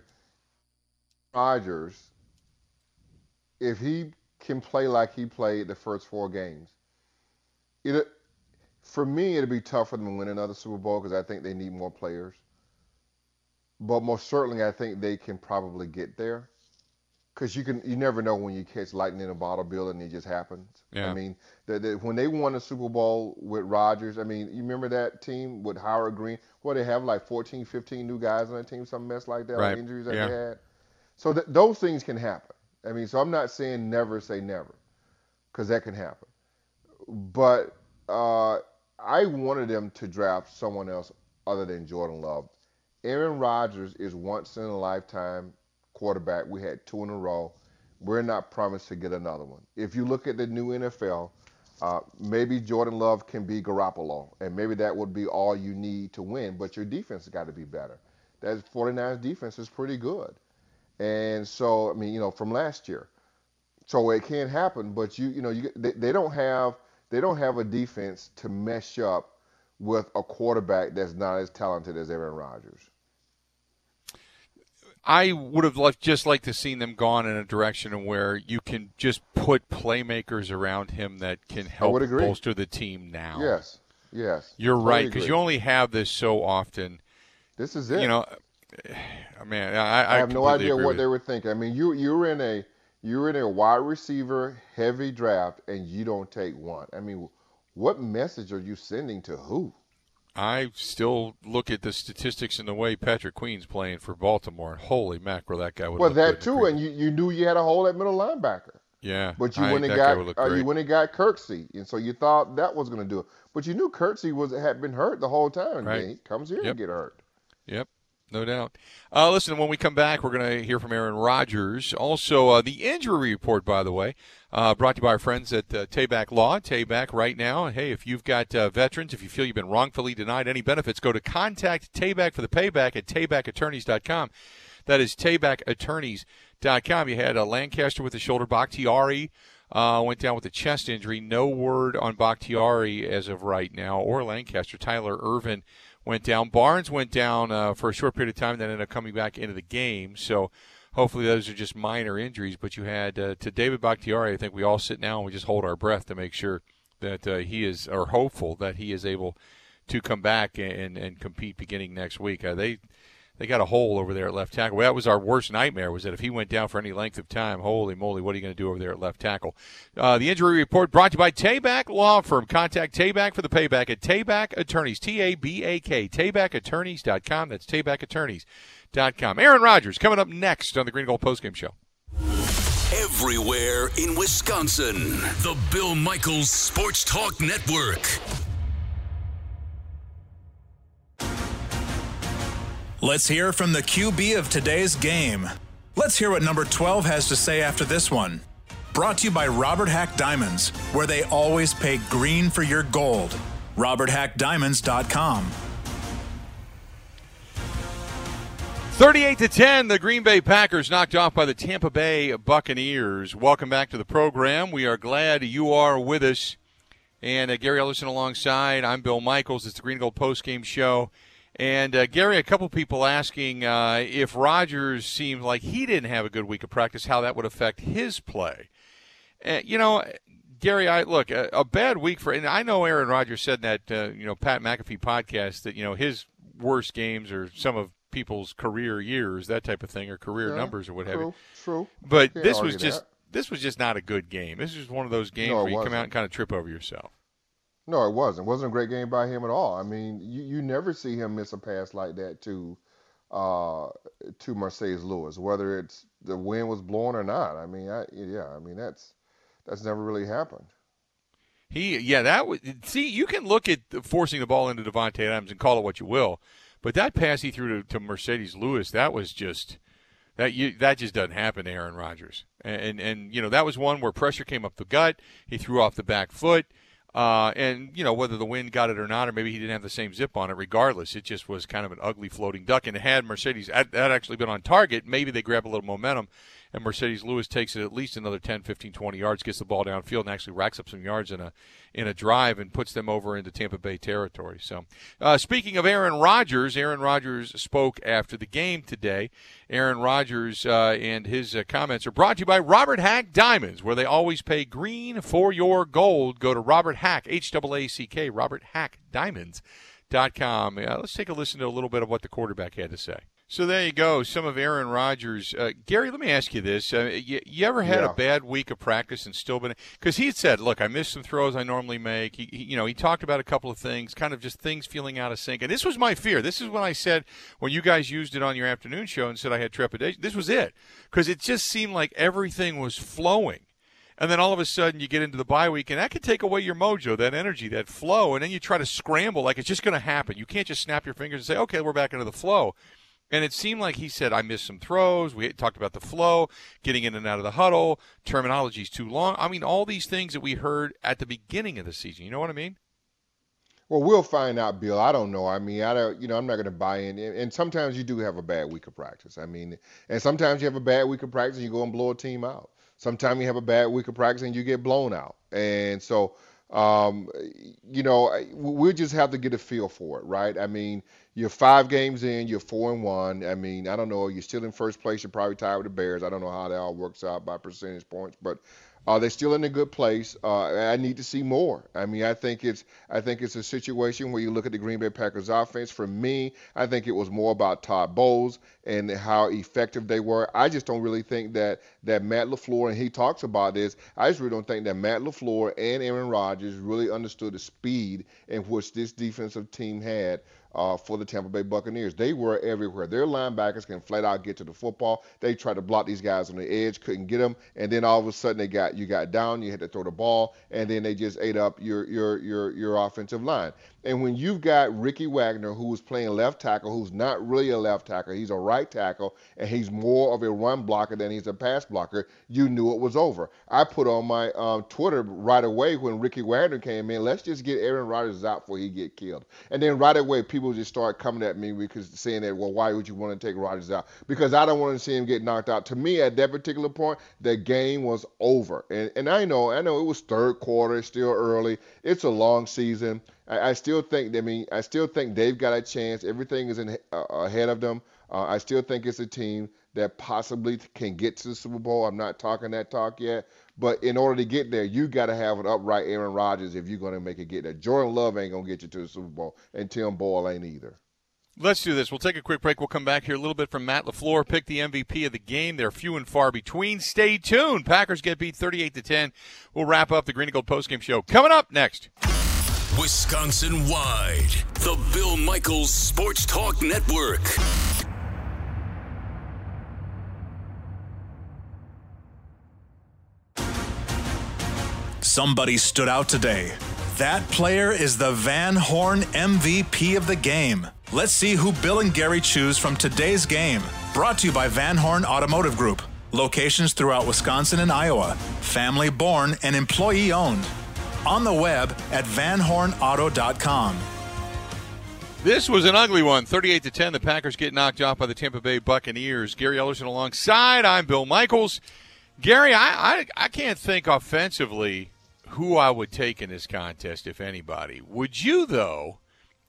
Rodgers, if he can play like he played the first four games, it for me it'd be tough for them to win another Super Bowl because I think they need more players. But most certainly, I think they can probably get there. Because you can, you never know when you catch lightning in a bottle, Bill, and it just happens. Yeah. I mean, the, the, when they won the Super Bowl with Rodgers, I mean, you remember that team with Howard Green? Well, they have like 14, 15 new guys on that team, some mess like that, Right. like injuries that Yeah. they had. So th- those things can happen. I mean, so I'm not saying never say never, because that can happen. But uh, I wanted them to draft someone else other than Jordan Love. Aaron Rodgers is once in a lifetime quarterback. We had two in a row. We're not promised to get another one. If you look at the new NFL, uh, maybe Jordan Love can be Garoppolo, and maybe that would be all you need to win. But your defense has got to be better. That 49ers defense is pretty good, and so I mean, you know, from last year, so it can happen. But you, you know, you they, they don't have they don't have a defense to mesh up with a quarterback that's not as talented as Aaron Rodgers. I would have liked, just liked to seen them gone in a direction where you can just put playmakers around him that can help bolster the team now. Yes, yes. You're Totally right because you only have this so often. This is it. You know, I mean, I, I, I have no idea what they were thinking. I mean, you you're in a you're in a wide receiver heavy draft and you don't take one. I mean, what message are you sending to who? I still look at the statistics and the way Patrick Queen's playing for Baltimore. Holy mackerel, that guy would. Well, that too, and you, you knew you had a hole at middle linebacker. Yeah, But you I- went and got uh, you went and got Kirksey, and so you thought that was going to do it. But you knew Kirksey was had been hurt the whole time. and Right. then He comes here Yep. and get hurt. Yep, no doubt. Uh, listen, when we come back, we're going to hear from Aaron Rodgers. Also, uh, the injury report, by the way, uh, brought to you by our friends at uh, Tabak Law. Tabak right now. Hey, if you've got uh, veterans, if you feel you've been wrongfully denied any benefits, go to contact Tabak for the payback at tabakattorneys.com. That is tabakattorneys.com. You had uh, Lancaster with the shoulder, Bakhtiari uh, went down with a chest injury. No word on Bakhtiari as of right now, or Lancaster. Tyler Ervin went down. Barnes went down uh, for a short period of time, then ended up coming back into the game. So hopefully those are just minor injuries. But you had uh, to David Bakhtiari. I think we all sit now and we just hold our breath to make sure that uh, he is, or hopeful that he is able to come back and and compete beginning next week. Uh, they they got a hole over there at left tackle. Well, that was our worst nightmare. Was that if he went down for any length of time, holy moly, what are you going to do over there at left tackle? Uh, the injury report brought to you by Tabak Law Firm. Contact Tabak for the payback at Tabak Attorneys. T A B A K. TabakAttorneys.com. That's TabakAttorneys.com. Aaron Rodgers coming up next on the Green Gold Postgame Show. Everywhere in Wisconsin. The Bill Michaels Sports Talk Network. Let's hear from the QB of today's game. Let's hear what number 12 has to say after this one. Brought to you by Robert Haack Diamonds, where they always pay green for your gold. RobertHaackDiamonds.com. 38 to 10, the Green Bay Packers knocked off by the Tampa Bay Buccaneers. Welcome back to the program. We are glad you are with us. And uh, Gary Ellerson alongside. I'm Bill Michaels. It's the Green Gold Post Game Show. And uh, Gary, a couple people asking uh, if Rodgers seemed like he didn't have a good week of practice, how that would affect his play. Uh, you know, Gary, I look a, a, bad week for, and I know Aaron Rodgers said that uh, you know Pat McAfee podcast that you know his worst games are some of people's career years, that type of thing, or career yeah, numbers or what true, have you. True. But this was just that. this was just not a good game. This is one of those games no, where you wasn't. come out and kind of trip over yourself. No, it wasn't. It wasn't a great game by him at all. I mean, you, you never see him miss a pass like that to uh, to Marcedes Lewis, whether it's the wind was blowing or not. I mean, I, yeah, I mean that's that's never really happened. He, yeah, that was. See, you can look at forcing the ball into Davante Adams and call it what you will, but that pass he threw to, to Marcedes Lewis, that was just that you that just doesn't happen to Aaron Rodgers. And, and and you know that was one where pressure came up the gut. He threw off the back foot. Uh, and you know whether the wind got it or not, or maybe he didn't have the same zip on it. Regardless, it just was kind of an ugly floating duck. And had Marcedes had actually been on target, maybe they grab a little momentum and Marcedes Lewis takes it at least another 10, 15, 20 yards, gets the ball downfield, and actually racks up some yards in a in a drive and puts them over into Tampa Bay territory. So, uh, speaking of Aaron Rodgers, Aaron Rodgers spoke after the game today. Aaron Rodgers uh, and his uh, comments are brought to you by Robert Haack Diamonds, where they always pay green for your gold. Go to Robert Haack, H A A C K, Robert Haack Diamonds. Dot com. Uh, let's take a listen to a little bit of what the quarterback had to say. So there you go. Some of Aaron Rodgers. Uh, Gary, let me ask you this: uh, you, you, ever had yeah. a bad week of practice and still been? Because he said, "Look, I missed some throws I normally make." He, he, you know, he talked about a couple of things, kind of just things feeling out of sync. And this was my fear. This is when I said when you guys used it on your afternoon show and said I had trepidation. This was it because it just seemed like everything was flowing. And then all of a sudden you get into the bye week, and that could take away your mojo, that energy, that flow. And then you try to scramble like it's just going to happen. You can't just snap your fingers and say, okay, we're back into the flow. And it seemed like he said, I missed some throws. We talked about the flow, getting in and out of the huddle, terminology's too long. I mean, all these things that we heard at the beginning of the season. You know what I mean? Well, we'll find out, Bill. I don't know. I mean, I don't, you know, I'm not going to buy in. And sometimes you do have a bad week of practice. I mean, and sometimes you have a bad week of practice and you go and blow a team out. Sometimes you have a bad week of practice and you get blown out. And so, um, you know, we'll just have to get a feel for it, right? I mean, you're five games in, you're four and one. I mean, I don't know. You're still in first place. You're probably tied with the Bears. I don't know how that all works out by percentage points, but uh, they're still in a good place. Uh, I need to see more. I mean, I think it's I think it's a situation where you look at the Green Bay Packers offense. For me, I think it was more about Todd Bowles and how effective they were. I just don't really think that that Matt LaFleur and he talks about this. I just really don't think that Matt LaFleur and Aaron Rodgers really understood the speed in which this defensive team had uh, for the Tampa Bay Buccaneers. They were everywhere. Their linebackers can flat out get to the football. They tried to block these guys on the edge, couldn't get them, and then all of a sudden they got you got down. You had to throw the ball, and then they just ate up your your your your offensive line. And when you've got Ricky Wagner, who's playing left tackle, who's not really a left tackle, he's a right tackle, and he's more of a run blocker than he's a pass blocker, you knew it was over. I put on my um, Twitter right away when Ricky Wagner came in, let's just get Aaron Rodgers out before he get killed. And then right away, people just start coming at me because saying that, well, why would you want to take Rodgers out? Because I don't want to see him get knocked out. To me, at that particular point, the game was over. And, and I know, I know it was third quarter, still early. It's a long season. I, I still think. I mean, I still think they've got a chance. Everything is in, uh, ahead of them. Uh, I still think it's a team that possibly can get to the Super Bowl. I'm not talking that talk yet, but in order to get there, you got to have an upright Aaron Rodgers if you're going to make it get there. Jordan Love ain't going to get you to the Super Bowl, and Tim Boyle ain't either. Let's do this. We'll take a quick break. We'll come back here a little bit from Matt LaFleur. Pick the MVP of the game. They're few and far between. Stay tuned. Packers get beat 38 to 10. We'll wrap up the Green and Gold postgame show coming up next. Wisconsin wide, the Bill Michaels Sports Talk Network. Somebody stood out today. That player is the Van Horn MVP of the game. Let's see who Bill and Gary choose from today's game. Brought to you by Van Horn Automotive Group. Locations throughout Wisconsin and Iowa. Family born and employee owned on the web at vanhornauto.com. This was an ugly one, 38 to 10. The Packers get knocked off by the Tampa Bay Buccaneers. Gary Ellerson alongside. I'm Bill Michaels. Gary, I, I, I can't think offensively who I would take in this contest, if anybody. Would you, though,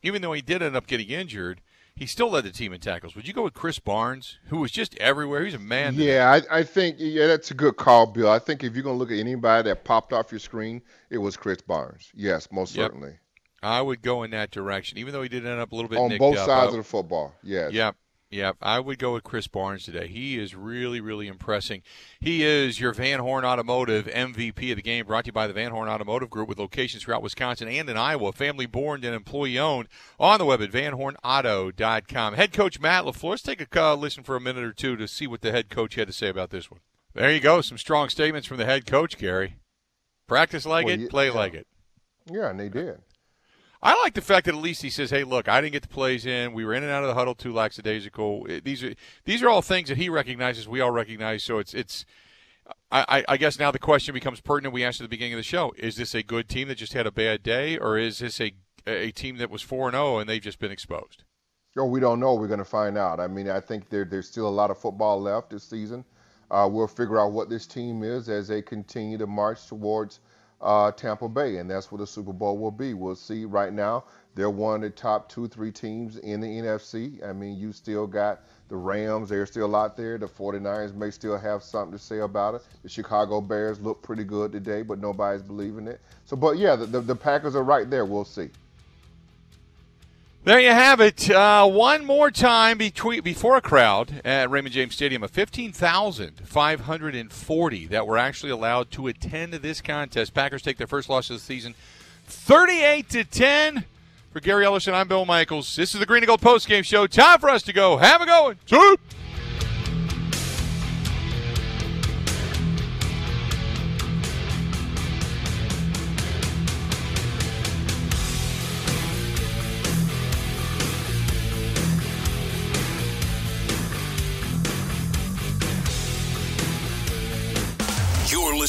even though he did end up getting injured, he still led the team in tackles. Would you go with Krys Barnes, who was just everywhere? He's a man. Yeah, I, I think yeah, that's a good call, Bill. I think if you're gonna look at anybody that popped off your screen, it was Krys Barnes. Yes, most Yep. certainly. I would go in that direction, even though he did end up a little bit On both sides of the football. Yes. Yep. Yep. I would go with Krys Barnes today. He is really, really impressing. He is your Van Horn Automotive MVP of the game, brought to you by the Van Horn Automotive Group with locations throughout Wisconsin and in Iowa. Family born and employee owned on the web at vanhornauto.com. Head coach Matt LaFleur. Let's take a uh, listen for a minute or two to see what the head coach had to say about this one. There you go. Some strong statements from the head coach, Gary. Practice like Well, it, yeah, play yeah. like it. Yeah, and they did. I like the fact that at least he says, "Hey, look, I didn't get the plays in. We were in and out of the huddle too lackadaisical. Eh, These are these are all things that he recognizes. We all recognize. So it's it's. I, I- guess now the question becomes pertinent. We asked at the beginning of the show: Is this a good team that just had a bad day, or is this a a team that was four and zero and they've just been exposed? Yo, we don't know. We're going to find out. I mean, I think there, there's still a lot of football left this season. Uh, we'll figure out what this team is as they continue to march towards uh, Tampa Bay, and that's what the Super Bowl will be. We'll see. Right now, they're one of the top two, three teams in the NFC. I mean, you still got the Rams. They're still out there. The 49ers may still have something to say about it. The Chicago Bears look pretty good today, but nobody's believing it. So, but yeah, the, the, the Packers are right there. We'll see. There you have it. Uh, one more time between before a crowd at Raymond James Stadium of 15,540 that were actually allowed to attend this contest. Packers take their first loss of the season, 38 to 10. For Gary Ellerson, I'm Bill Michaels. This is the Green and Gold Post Game Show. Time for us to go. Have a going. See?